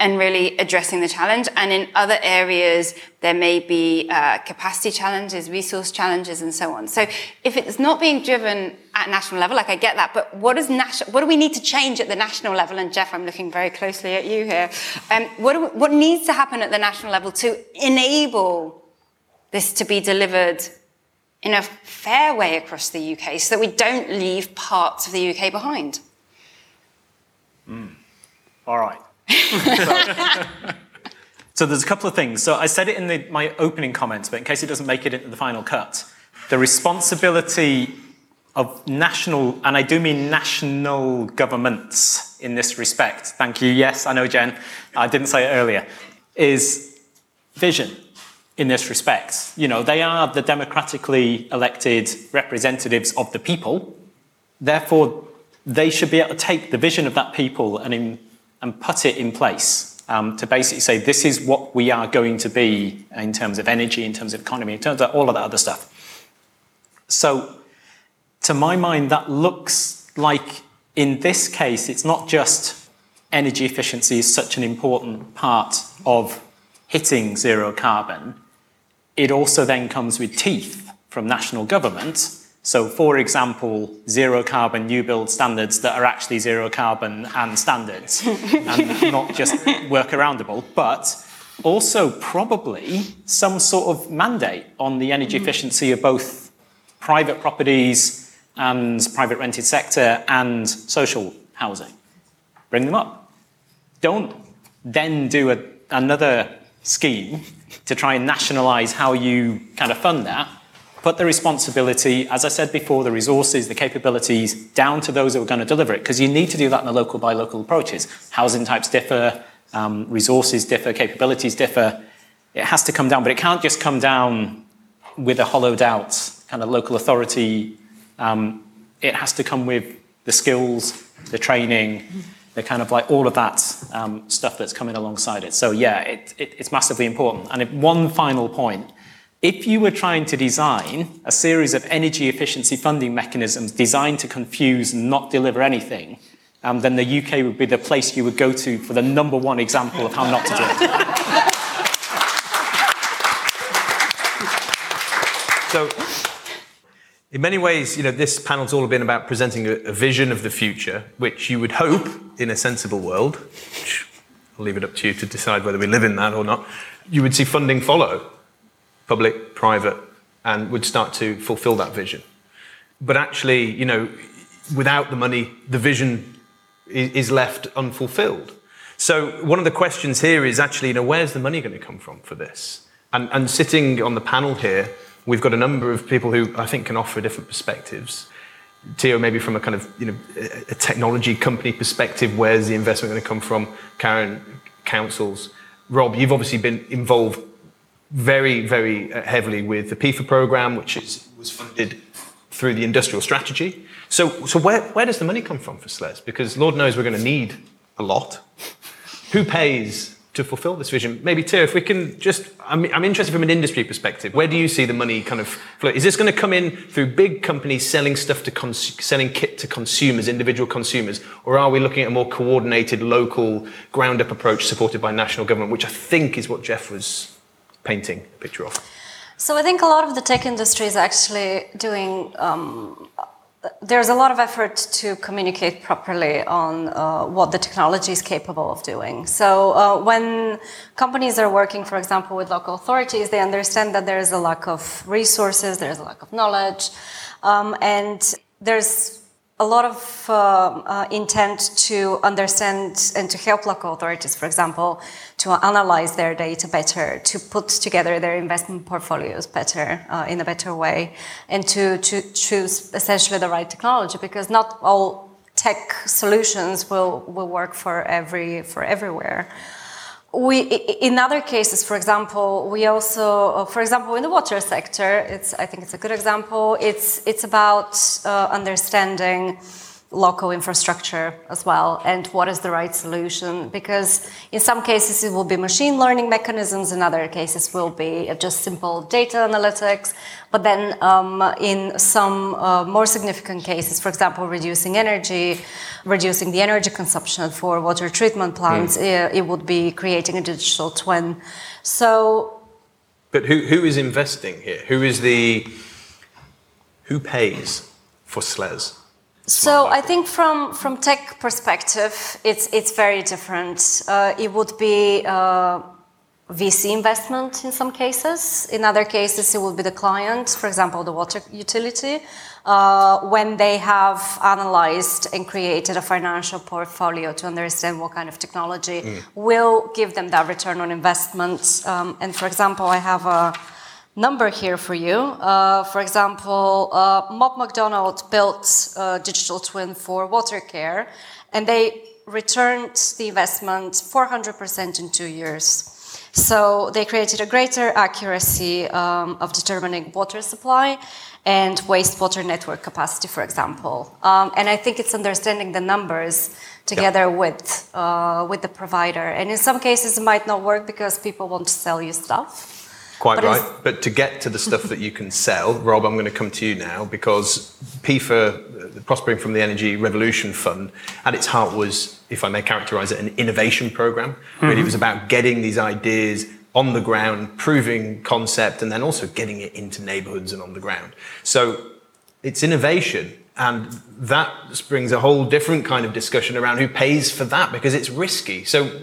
and really addressing the challenge. And in other areas, there may be uh, capacity challenges, resource challenges, and so on. So if it's not being driven at national level, like I get that, but what is national? What do we need to change at the national level? And Jeff, I'm looking very closely at you here. Um, what, we, what needs to happen at the national level to enable this to be delivered in a fair way across the UK, so that we don't leave parts of the UK behind? Mm. All right (laughs) so, there's a couple of things. So I said it in the, my opening comments, but in case it doesn't make it into the final cut, the responsibility of national, and I do mean national governments in this respect, thank you, yes, I know, Jen, I didn't say it earlier, is vision in this respect. You know, they are the democratically elected representatives of the people, therefore, they should be able to take the vision of that people and in, and put it in place um, to basically say this is what we are going to be in terms of energy, in terms of economy, in terms of all of that other stuff. So, to my mind, that looks like in this case, it's not just energy efficiency is such an important part of hitting zero carbon. It also then comes with teeth from national government so, for example, zero carbon new build standards that are actually zero carbon and standards (laughs) and not just workaroundable, but also probably some sort of mandate on the energy mm-hmm. efficiency of both private properties and private rented sector and social housing. Bring them up. Don't then do a, another scheme to try and nationalise how you kind of fund that. Put the responsibility, as I said before, the resources, the capabilities down to those who are going to deliver it, because you need to do that in the local by local approaches. Housing types differ, um, resources differ, capabilities differ. It has to come down, but it can't just come down with a hollowed out kind of local authority. Um, it has to come with the skills, the training, the kind of like all of that um, stuff that's coming alongside it. So yeah, it, it, it's massively important. And one final point, if you were trying to design a series of energy efficiency funding mechanisms designed to confuse and not deliver anything, um, then the UK would be the place you would go to for the number one example of how not to do it. So, in many ways, you know, this panel's all been about presenting a, a vision of the future, which you would hope, in a sensible world, which I'll leave it up to you to decide whether we live in that or not, you would see funding follow, public, private, and would start to fulfill that vision. But actually, you know, without the money, the vision is left unfulfilled. So one of the questions here is actually, you know, where's the money going to come from for this? And, and sitting on the panel here, We've got a number of people who I think can offer different perspectives. Theo, maybe from a kind of you know a technology company perspective, where's the investment going to come from? Karen, councils. Rob, you've obviously been involved very, very uh, heavily with the PFER program, which is, was funded through the industrial strategy. So, so where, where does the money come from for SLES? Because Lord knows we're going to need a lot. Who pays to fulfill this vision. Maybe, Tio, if we can just, I'm, I'm, interested from an industry perspective. Where do you see the money kind of flow? Is this going to come in through big companies selling stuff to, cons- selling kit to consumers, individual consumers? Or are we looking at a more coordinated, local, ground up approach supported by national government, which I think is what Jeff was painting a picture of? So I think a lot of the tech industry is actually doing um, there's a lot of effort to communicate properly on uh, what the technology is capable of doing. So uh, when companies are working, for example, with local authorities, they understand that there is a lack of resources, there is a lack of knowledge, um, and there's a lot of uh, uh, intent to understand and to help local authorities, for example, to analyze their data better, to put together their investment portfolios better, uh, in a better way, and to, to choose essentially the right technology, because not all tech solutions will, will work for every for everywhere. We, in other cases, for example, we also, uh, for example, in the water sector, it's, I think it's a good example. It's, it's about uh, understanding local infrastructure as well and what is the right solution? Because in some cases it will be machine learning mechanisms in other cases will be just simple data analytics. But then um, in some uh, more significant cases for example reducing energy reducing the energy consumption for water treatment plants mm. it, it would be creating a digital twin. So but who, who is investing here? Who is the who pays for SLES so I think from from tech perspective, it's it's very different. Uh, it would be uh, VC investment in some cases. In other cases, it would be the client, for example, the water utility, uh, when they have analyzed and created a financial portfolio to understand what kind of technology mm. will give them that return on investment. Um, and for example, I have a number here for you. Uh, for example, uh, Mott MacDonald built a digital twin for Watercare, and they returned the investment 400% in two years. So they created a greater accuracy um, of determining water supply and wastewater network capacity, for example. Um, and I think it's understanding the numbers together yeah. with uh, with the provider. And in some cases, it might not work because people want to sell you stuff. Quite but right. But to get to the stuff that you can sell, Rob, I'm going to come to you now because PFER, uh, Prospering from the Energy Revolution Fund, at its heart was, if I may characterize it, an innovation program. Mm-hmm. Really, it was about getting these ideas on the ground, proving concept, and then also getting it into neighborhoods and on the ground. So it's innovation. And that brings a whole different kind of discussion around who pays for that because it's risky. So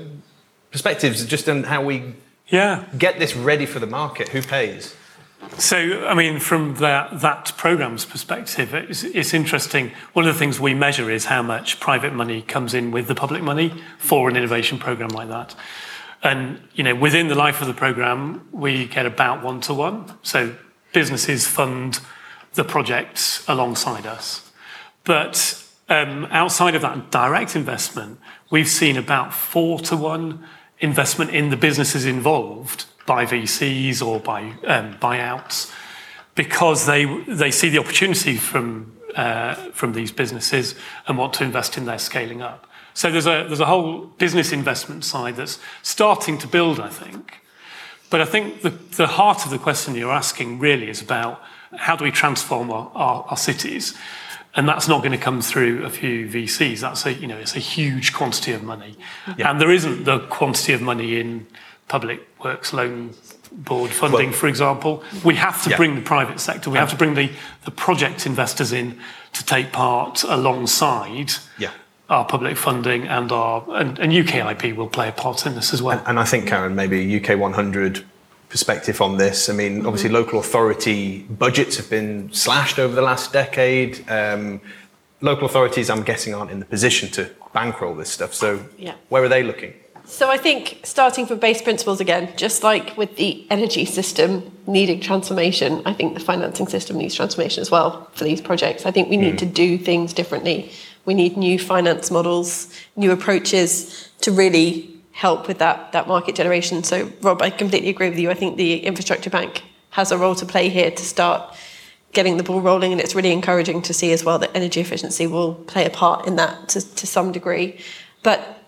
perspectives just on how we yeah. get this ready for the market? Who pays? So, I mean, from that, that program's perspective, it's, it's, interesting. One of the things we measure is how much private money comes in with the public money for an innovation program like that. And, you know, within the life of the program, we get about one to one. So businesses fund the projects alongside us. But um, outside of that direct investment, we've seen about four to one investment in the businesses involved by VCs or by um, buyouts because they, they see the opportunity from, uh, from these businesses and want to invest in their scaling up. So there's a, there's a whole business investment side that's starting to build, I think. But I think the, the heart of the question you're asking really is about how do we transform our, our, our cities? And that's not going to come through a few VCs. That's a you know it's a huge quantity of money, yeah. and there isn't the quantity of money in public works loan board funding, well, for example. We have to yeah. bring the private sector. We have to bring the the project investors in to take part alongside. Yeah. Our public funding and our and, and UKIB will play a part in this as well. And, and I think, Karen, maybe UK 100 perspective on this. I mean, obviously, mm-hmm. local authority budgets have been slashed over the last decade. Um, local authorities, I'm guessing, aren't in the position to bankroll this stuff. So, yeah. where are they looking? So, I think starting from base principles again, just like with the energy system needing transformation, I think the financing system needs transformation as well for these projects. I think we need mm. to do things differently. We need new finance models, new approaches to really help with that, that market generation. So, Rob, I completely agree with you. I think the infrastructure bank has a role to play here to start getting the ball rolling, and it's really encouraging to see as well that energy efficiency will play a part in that to, to some degree. But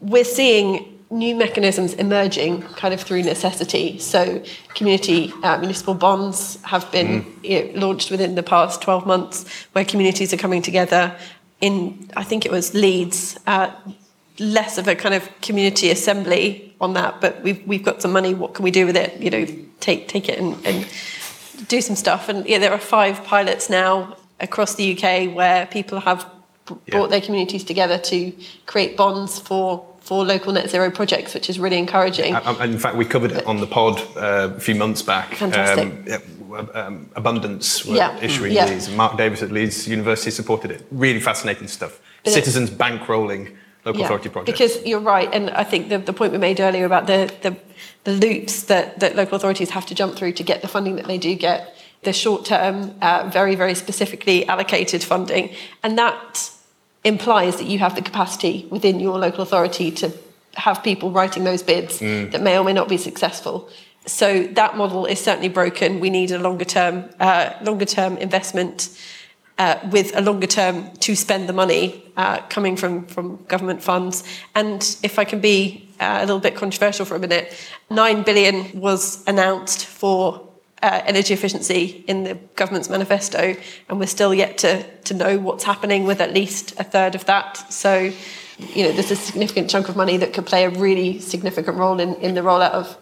we're seeing new mechanisms emerging kind of through necessity. So, community uh, municipal bonds have been mm. you know, launched within the past 12 months, where communities are coming together. In, I think it was Leeds, uh, less of a kind of community assembly on that, but we've we've got some money. What can we do with it? You know, take take it and, and do some stuff. And yeah, there are five pilots now across the UK where people have brought yeah. their communities together to create bonds for for local net zero projects, which is really encouraging. And in fact, we covered it on the pod uh, a few months back. Fantastic. Um, yeah, um, Abundance were yeah. issuing yeah. these. Mark Davis at Leeds University supported it. Really fascinating stuff. But Citizens bankrolling local yeah, authority projects. Because you're right, and I think the, the point we made earlier about the, the, the loops that, that local authorities have to jump through to get the funding that they do get, the short term, uh, very, very specifically allocated funding, and that implies that you have the capacity within your local authority to have people writing those bids mm. that may or may not be successful. So that model is certainly broken. We need a longer term, uh, longer term investment uh, with a longer term to spend the money uh, coming from, from government funds. And if I can be uh, a little bit controversial for a minute, 9 billion was announced for uh, energy efficiency in the government's manifesto, and we're still yet to, to know what's happening with at least a third of that. So, you know, there's a significant chunk of money that could play a really significant role in, in the rollout of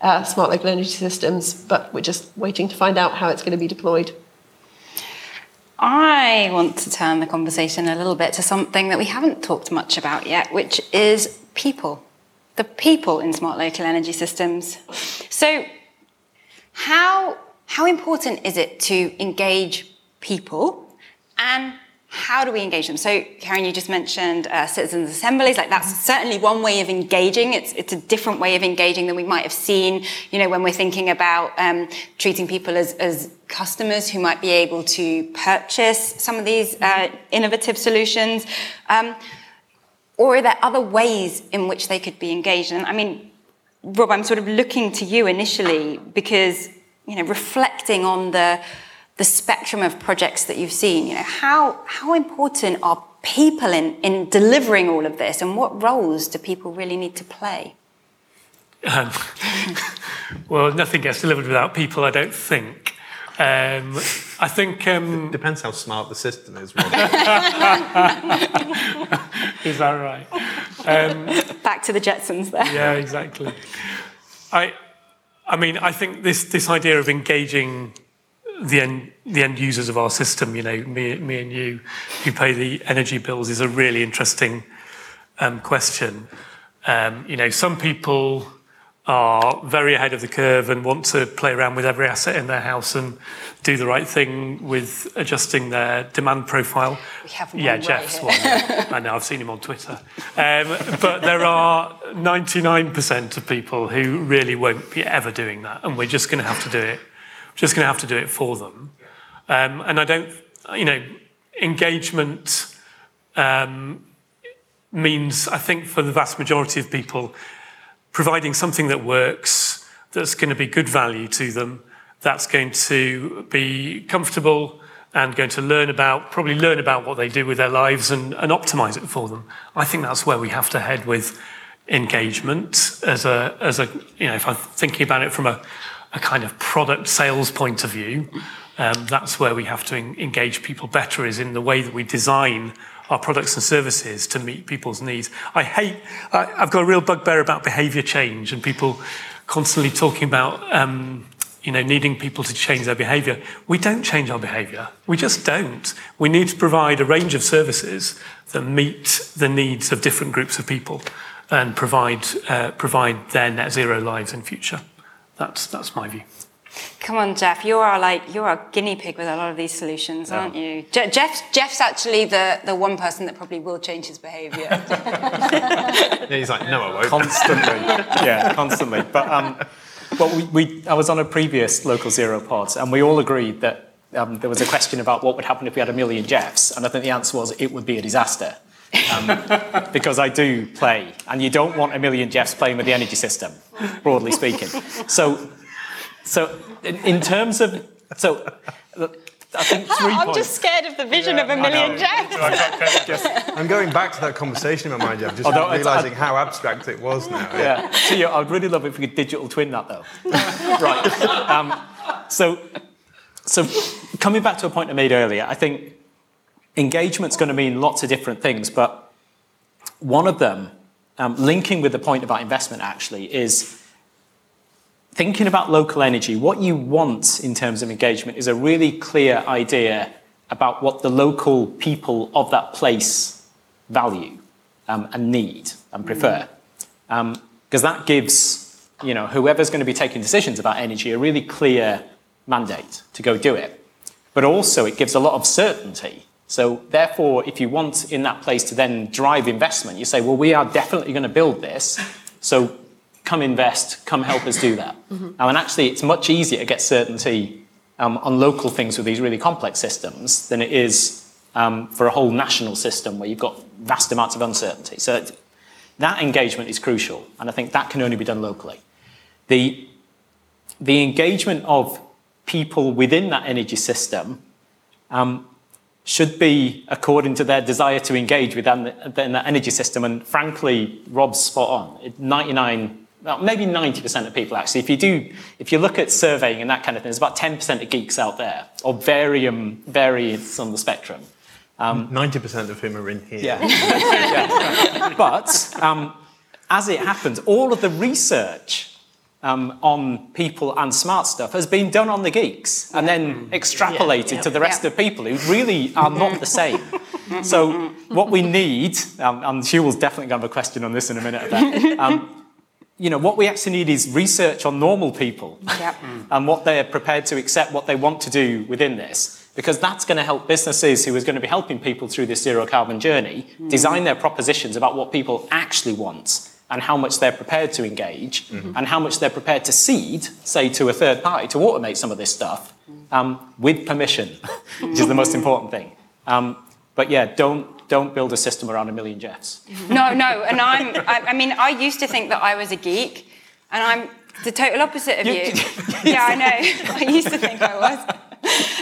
uh, smart local energy systems, but we're just waiting to find out how it's going to be deployed. I want to turn the conversation a little bit to something that we haven't talked much about yet, which is people. The people in smart local energy systems. So, how, how important is it to engage people and how do we engage them? So, Karen, you just mentioned uh, citizens' assemblies. Like that's certainly one way of engaging. It's it's a different way of engaging than we might have seen. You know, when we're thinking about um, treating people as as customers who might be able to purchase some of these uh, innovative solutions, um, or are there other ways in which they could be engaged? And I mean, Rob, I'm sort of looking to you initially because you know, reflecting on the the spectrum of projects that you've seen, you know, how, how important are people in, in delivering all of this and what roles do people really need to play? Um, (laughs) well, nothing gets delivered without people, I don't think. Um, I think. Um, it depends how smart the system is, (laughs) Is that right? Um, Back to the Jetsons there. Yeah, exactly. I, I mean, I think this, this idea of engaging the end, the end users of our system, you know, me, me and you, who pay the energy bills, is a really interesting um, question. Um, you know, some people are very ahead of the curve and want to play around with every asset in their house and do the right thing with adjusting their demand profile. We have one yeah, Jeff's one. yeah. I know, I've seen him on Twitter. Um, but there are 99% of people who really won't be ever doing that, and we're just going to have to do it. Just going to have to do it for them. Um, and I don't, you know, engagement um, means, I think, for the vast majority of people, providing something that works, that's going to be good value to them, that's going to be comfortable and going to learn about, probably learn about what they do with their lives and, and optimize it for them. I think that's where we have to head with engagement as a, as a you know, if I'm thinking about it from a, a kind of product sales point of view, um, that's where we have to en- engage people better is in the way that we design our products and services to meet people's needs. I hate, I, I've got a real bugbear about behavior change and people constantly talking about, um, you know, needing people to change their behavior. We don't change our behavior. We just don't. We need to provide a range of services that meet the needs of different groups of people and provide, uh, provide their net zero lives in future. That's, that's my view. Come on, Jeff. You are like you're a guinea pig with a lot of these solutions, aren't you? Je- Jeff, Jeff's actually the, the one person that probably will change his behaviour. (laughs) Yeah, he's like, no, I won't. constantly. (laughs) yeah, constantly. But um, well, we, we, I was on a previous local zero pod, and we all agreed that um, there was a question about what would happen if we had a million Jeffs, and I think the answer was it would be a disaster. Um, because I do play, and you don't want a million Jeffs playing with the energy system, broadly speaking. So, so in, in terms of so. I think (laughs) 3 I'm points. just scared of the vision of a million Jeffs. (laughs) I'm going back to that conversation in my mind, Jeff, just Although it's- realising how abstract it was now. Yeah. So yeah, I'd really love it if we could digital twin that though. (laughs) right. Um, so, so coming back to a point I made earlier, I think engagement's going to mean lots of different things, but one of them, um, linking with the point about investment actually, is thinking about local energy. What you want in terms of engagement is a really clear idea about what the local people of that place value um, and need and prefer because that gives you know whoever's going to be taking decisions about energy a really clear mandate to go do it but also it gives a lot of certainty so therefore if you want in that place to then drive investment you say well we are definitely going to build this so come invest come help us do that. Um, and actually it's much easier to get certainty um, on local things with these really complex systems than it is um, for a whole national system where you've got vast amounts of uncertainty. So that engagement is crucial, and I think that can only be done locally. The, the engagement of people within that energy system um, should be according to their desire to engage the, in that energy system. And frankly, Rob's spot on. 99, well, maybe 90% of people actually. If you do, if you look at surveying and that kind of thing, there's about 10% of geeks out there, of varying variants on the spectrum. 90% of whom are in here. Yeah. (laughs) Yeah. But um, as it happens, all of the research um, on people and smart stuff has been done on the geeks and then extrapolated to the rest Yeah. of people who really are not the same. (laughs) So what we need, um, and Hugh definitely going to have a question on this in a minute. About, um, you know, what we actually need is research on normal people and what they're prepared to accept, what they want to do within this. Because that's going to help businesses who is going to be helping people through this zero carbon journey design their propositions about what people actually want and how much they're prepared to engage and how much they're prepared to cede, say, to a third party to automate some of this stuff um, with permission, (laughs) which is the most important thing. Um, but yeah, don't, don't build a system around a million Jeffs. No, no, and I'm. I, I mean, I used to think that I was a geek, and I'm the total opposite of you. (laughs) yeah, I know. I used to think I was.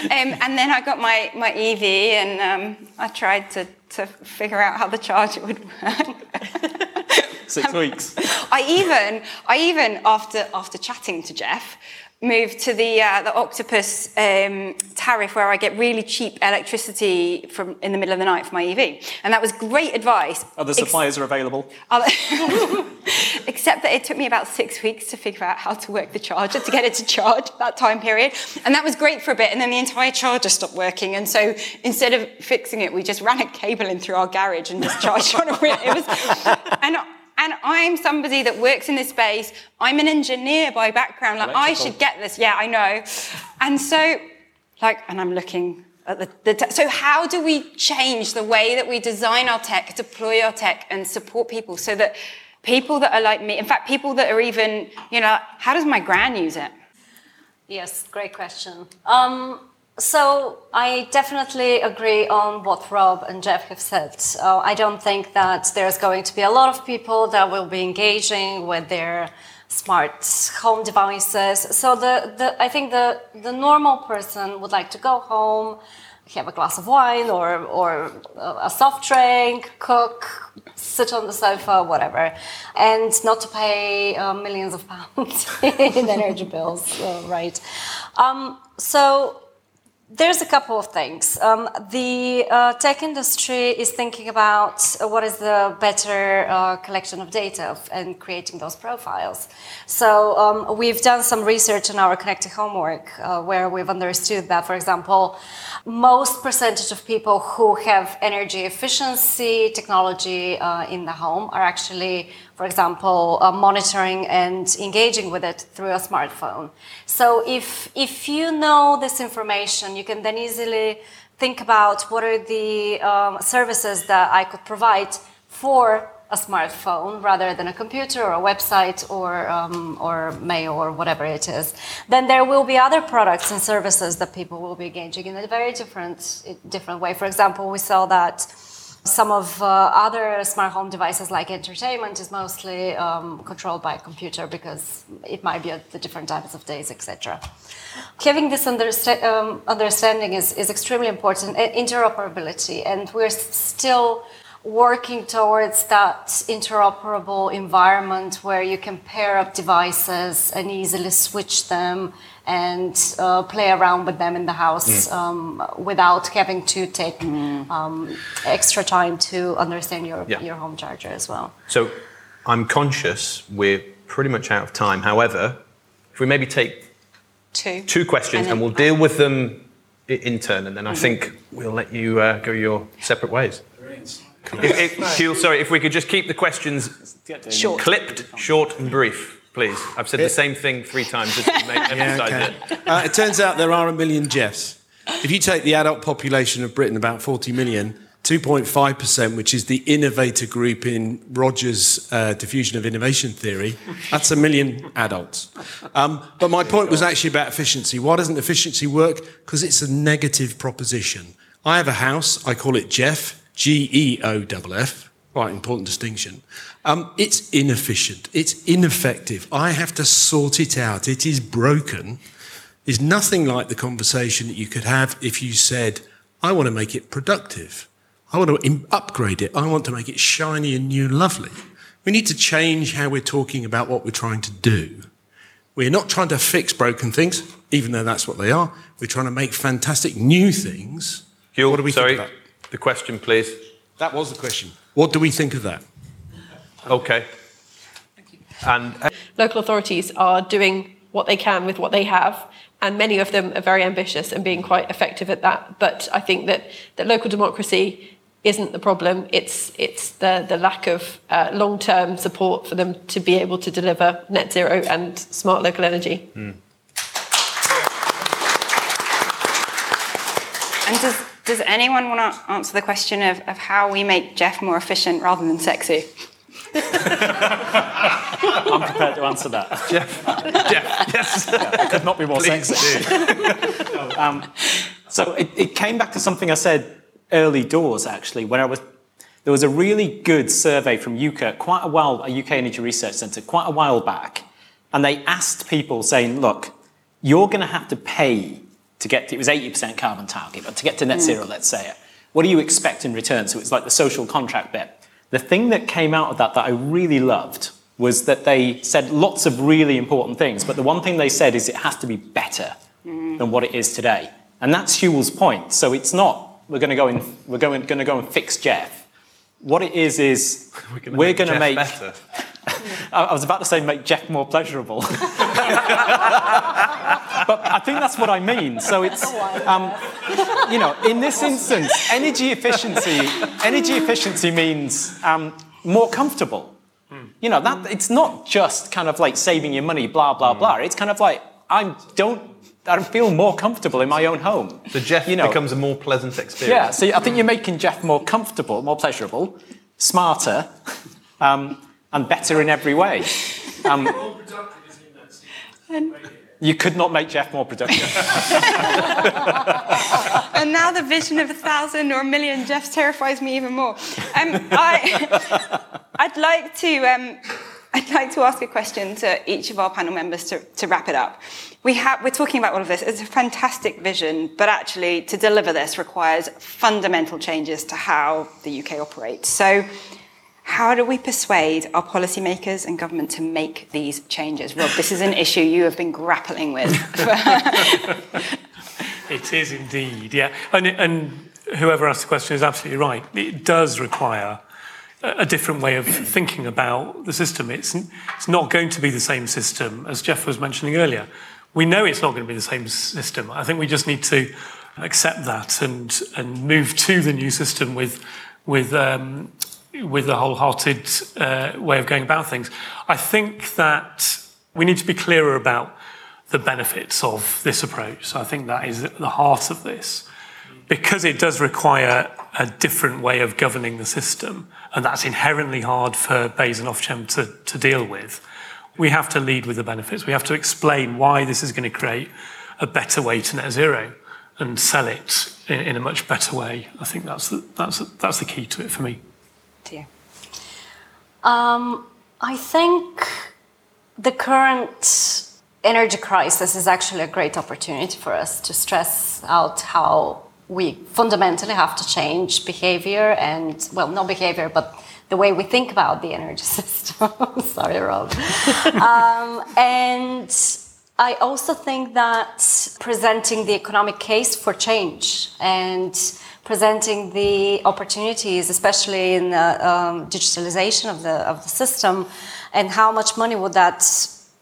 Um, and then I got my, my EV, and um, I tried to, to figure out how the charger would work. (laughs) Six weeks. I even, I even after after chatting to Jeff, moved to the uh, the Octopus um, tariff where I get really cheap electricity from in the middle of the night for my EV, and that was great advice. Other Ex- suppliers are available. other- (laughs) Except that it took me about six weeks to figure out how to work the charger to get it to charge that time period. And that was great for a bit. And then the entire charger stopped working. And so instead of fixing it, we just ran a cable in through our garage and just charged on a wheel. It was, and, And I'm somebody that works in this space. I'm an engineer by background. Like, I should get this. Yeah, I know. And so, like, and I'm looking at the, the te- so how do we change the way that we design our tech, deploy our tech, and support people so that people that are like me, in fact, people that are even, you know, how does my gran use it? Yes, great question. Um, so I definitely agree on what Rob and Jeff have said. Uh, I don't think that there's going to be a lot of people that will be engaging with their smart home devices. So the, the I think the, the normal person would like to go home, have a glass of wine or, or a soft drink, cook, sit on the sofa, whatever, and not to pay uh, millions of pounds (laughs) in energy bills, uh, right? Um, so there's a couple of things. Um, the uh, tech industry is thinking about uh, what is the better uh, collection of data and creating those profiles. So um, we've done some research in our connected homework uh, where we've understood that, for example, most percentage of people who have energy efficiency technology uh, in the home are actually for example, uh, monitoring and engaging with it through a smartphone. So if, if you know this information, you can then easily think about what are the um, services that I could provide for a smartphone rather than a computer or a website or, um, or mail or whatever it is, then there will be other products and services that people will be engaging in a very different, different way. For example, we saw that some of uh, other smart home devices like entertainment is mostly um, controlled by a computer because it might be at the different times of days, etc. Having this understa- um, understanding is, is extremely important, interoperability, and we're still working towards that interoperable environment where you can pair up devices and easily switch them and uh, play around with them in the house mm. um, without having to take mm. um, extra time to understand your, yeah. your home charger as well. So I'm conscious we're pretty much out of time. However, if we maybe take two, two questions and, and we'll deal with them in turn, and then I mm-hmm. think we'll let you uh, go your separate ways. If, if, sorry, if we could just keep the questions short. clipped, short, and brief please. I've said the same thing three times just (laughs) yeah, okay. it. Uh, it turns out there are a million Jeffs. If you take the adult population of Britain, about 40 million, 2.5%, which is the innovator group in Rogers' uh, diffusion of innovation theory, that's a million adults. Um, but my point was actually about efficiency. Why doesn't efficiency work? Because it's a negative proposition. I have a house, I call it Jeff, G E O F F, quite important distinction. Um, it's inefficient. It's ineffective. I have to sort it out. It is broken. Is nothing like the conversation that you could have if you said, I want to make it productive. I want to upgrade it. I want to make it shiny and new and lovely. We need to change how we're talking about what we're trying to do. We're not trying to fix broken things, even though that's what they are. We're trying to make fantastic new things. Huel, what do we sorry, think of that? The question, please. That was the question. What do we think of that? Okay. And uh, local authorities are doing what they can with what they have, and many of them are very ambitious and being quite effective at that. But I think that, that local democracy isn't the problem. It's it's the the lack of uh, long term support for them to be able to deliver net zero and smart local energy. Mm. And does does anyone want to answer the question of, of how we make Jeff more efficient rather than sexy? I'm prepared to answer that. Jeff, Jeff, yes. Yeah, it could not be more Please sexy. um, so it, it came back to something I said early doors, actually, when I was there was a really good survey from UKE, quite a while, a UK Energy Research Centre, quite a while back, and they asked people saying, look, you're going to have to pay to get to, it was 80% carbon target, but to get to net mm. zero, let's say it. What do you expect in return? So it's like the social contract bit. The thing that came out of that that I really loved was that they said lots of really important things, but the one thing they said is it has to be better mm. than what it is today. And that's Huel's point. So it's not we're going to go and we're going, going to go and fix Jeff. What it is is (laughs) we're going to make, better. (laughs) I was about to say make Jeff more pleasurable. (laughs) but I think that's what I mean. So it's, um, you know, in this instance, energy efficiency, energy efficiency means um, more comfortable. You know, that it's not just kind of like saving your money, blah, blah, blah. It's kind of like, I don't I feel more comfortable in my own home. The Jeff You know- becomes a more pleasant experience. Yeah, so I think you're making Jeff more comfortable, more pleasurable, smarter, (laughs) um, and better in every way. Um, you could not make Jeff more productive. (laughs) (laughs) And now the vision of a thousand or a million Jeffs terrifies me even more. Um, I, I'd like to. Um, I'd like to ask a question to each of our panel members to, to wrap it up. We have, we're talking about all of this. It's a fantastic vision, but actually, to deliver this requires fundamental changes to how the UK operates. So, how do we persuade our policymakers and government to make these changes? Rob, this is an issue you have been grappling with. (laughs) It is indeed, yeah. And, and whoever asked the question is absolutely right. It does require a different way of thinking about the system. It's, it's not going to be the same system as Jeff was mentioning earlier. We know it's not going to be the same system. I think we just need to accept that and, and move to the new system with, with, um, with a wholehearted uh, way of going about things. I think that we need to be clearer about the benefits of this approach. So I think that is at the heart of this. Because it does require a different way of governing the system, and that's inherently hard for BEIS and Ofgem to, to deal with, we have to lead with the benefits. We have to explain why this is going to create a better way to net zero and sell it in, in a much better way. I think that's the, that's, that's the key to it for me. Dear. Um, I think the current energy crisis is actually a great opportunity for us to stress out how we fundamentally have to change behavior and, well, not behavior, but the way we think about the energy (laughs) system. Sorry, Rob. um, and I also think that presenting the economic case for change and presenting the opportunities, especially in the um, digitalization of the of the system, and how much money would that,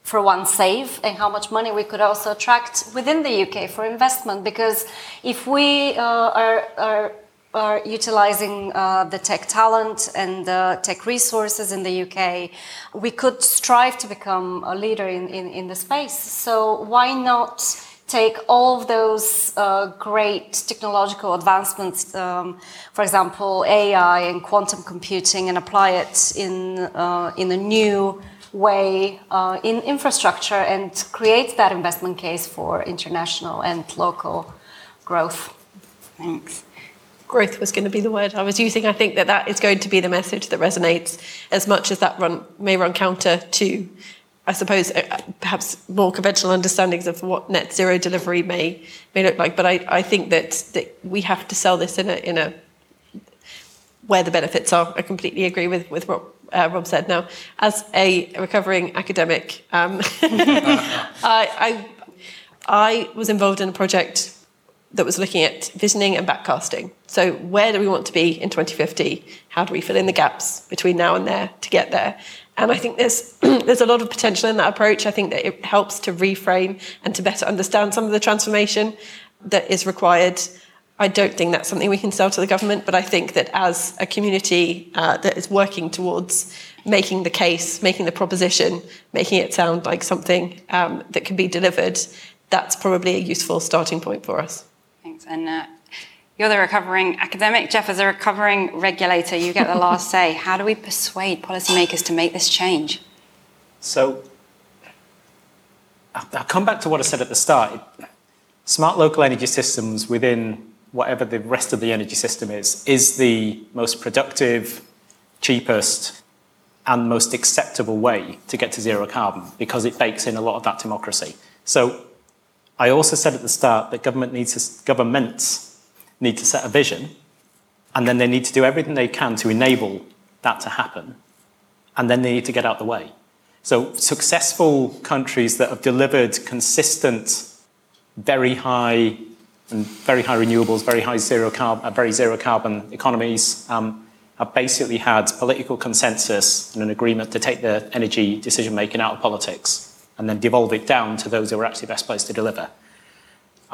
for one, save, and how much money we could also attract within the UK for investment. Because if we uh, are, are are utilizing uh, the tech talent and the tech resources in the UK, we could strive to become a leader in, in, in the space. So why not take all of those uh, great technological advancements, um, for example, AI and quantum computing, and apply it in, uh, in a new way uh, in infrastructure and create that investment case for international and local growth. Thanks. growth was going to be the word I was using. I think that that is going to be the message that resonates as much as that run may run counter to, I suppose, uh, perhaps more conventional understandings of what net zero delivery may may look like. But I, I think that, that we have to sell this in a in a where the benefits are. I completely agree with with what uh, Rob said. Now, as a recovering academic, um, (laughs) I, I I was involved in a project that was looking at visioning and backcasting. So, where do we want to be in 2050? How do we fill in the gaps between now and there to get there? And I think there's (clears throat) there's a lot of potential in that approach. I think that it helps to reframe and to better understand some of the transformation that is required. I don't think that's something we can sell to the government, but I think that as a community uh, that is working towards making the case, making the proposition, making it sound like something um, that can be delivered, that's probably a useful starting point for us. Thanks. And uh, you're the recovering academic. Jeff, as a recovering regulator, you get the last say. How do we persuade policymakers to make this change? So I'll come back to what I said at the start. Smart local energy systems within whatever the rest of the energy system is, is the most productive, cheapest, and most acceptable way to get to zero carbon because it bakes in a lot of that democracy. So I also said at the start that government needs to, governments need to set a vision and then they need to do everything they can to enable that to happen and then they need to get out the way. So successful countries that have delivered consistent, very high and very high renewables, very high zero carbon, uh, very zero carbon economies um, have basically had political consensus and an agreement to take the energy decision making out of politics and then devolve it down to those who are actually best placed to deliver.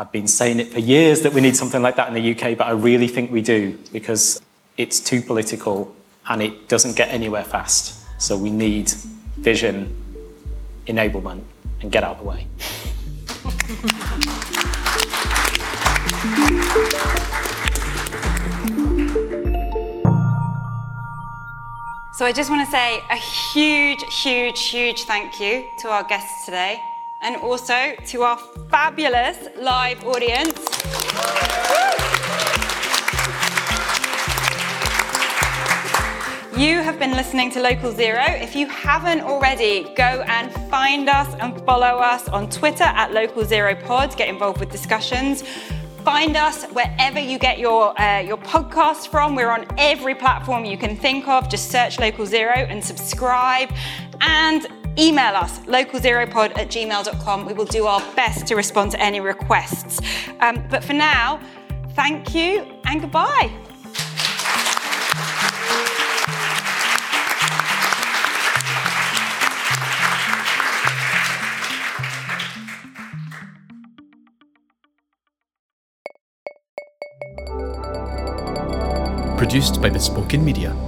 I've been saying it for years that we need something like that in the UK, but I really think we do because it's too political and it doesn't get anywhere fast. So we need vision, enablement, and get out of the way. So I just want to say a huge, huge, huge thank you to our guests today and also to our fabulous live audience. You have been listening to Local Zero. If you haven't already, go and find us and follow us on Twitter at Local Zero Pod. Get involved with discussions. Find us wherever you get your, uh, your podcasts from. We're on every platform you can think of. Just search Local Zero and subscribe. And email us, localzeropod at gmail.com. We will do our best to respond to any requests. Um, but for now, thank you and goodbye. Produced by Bespoken Media.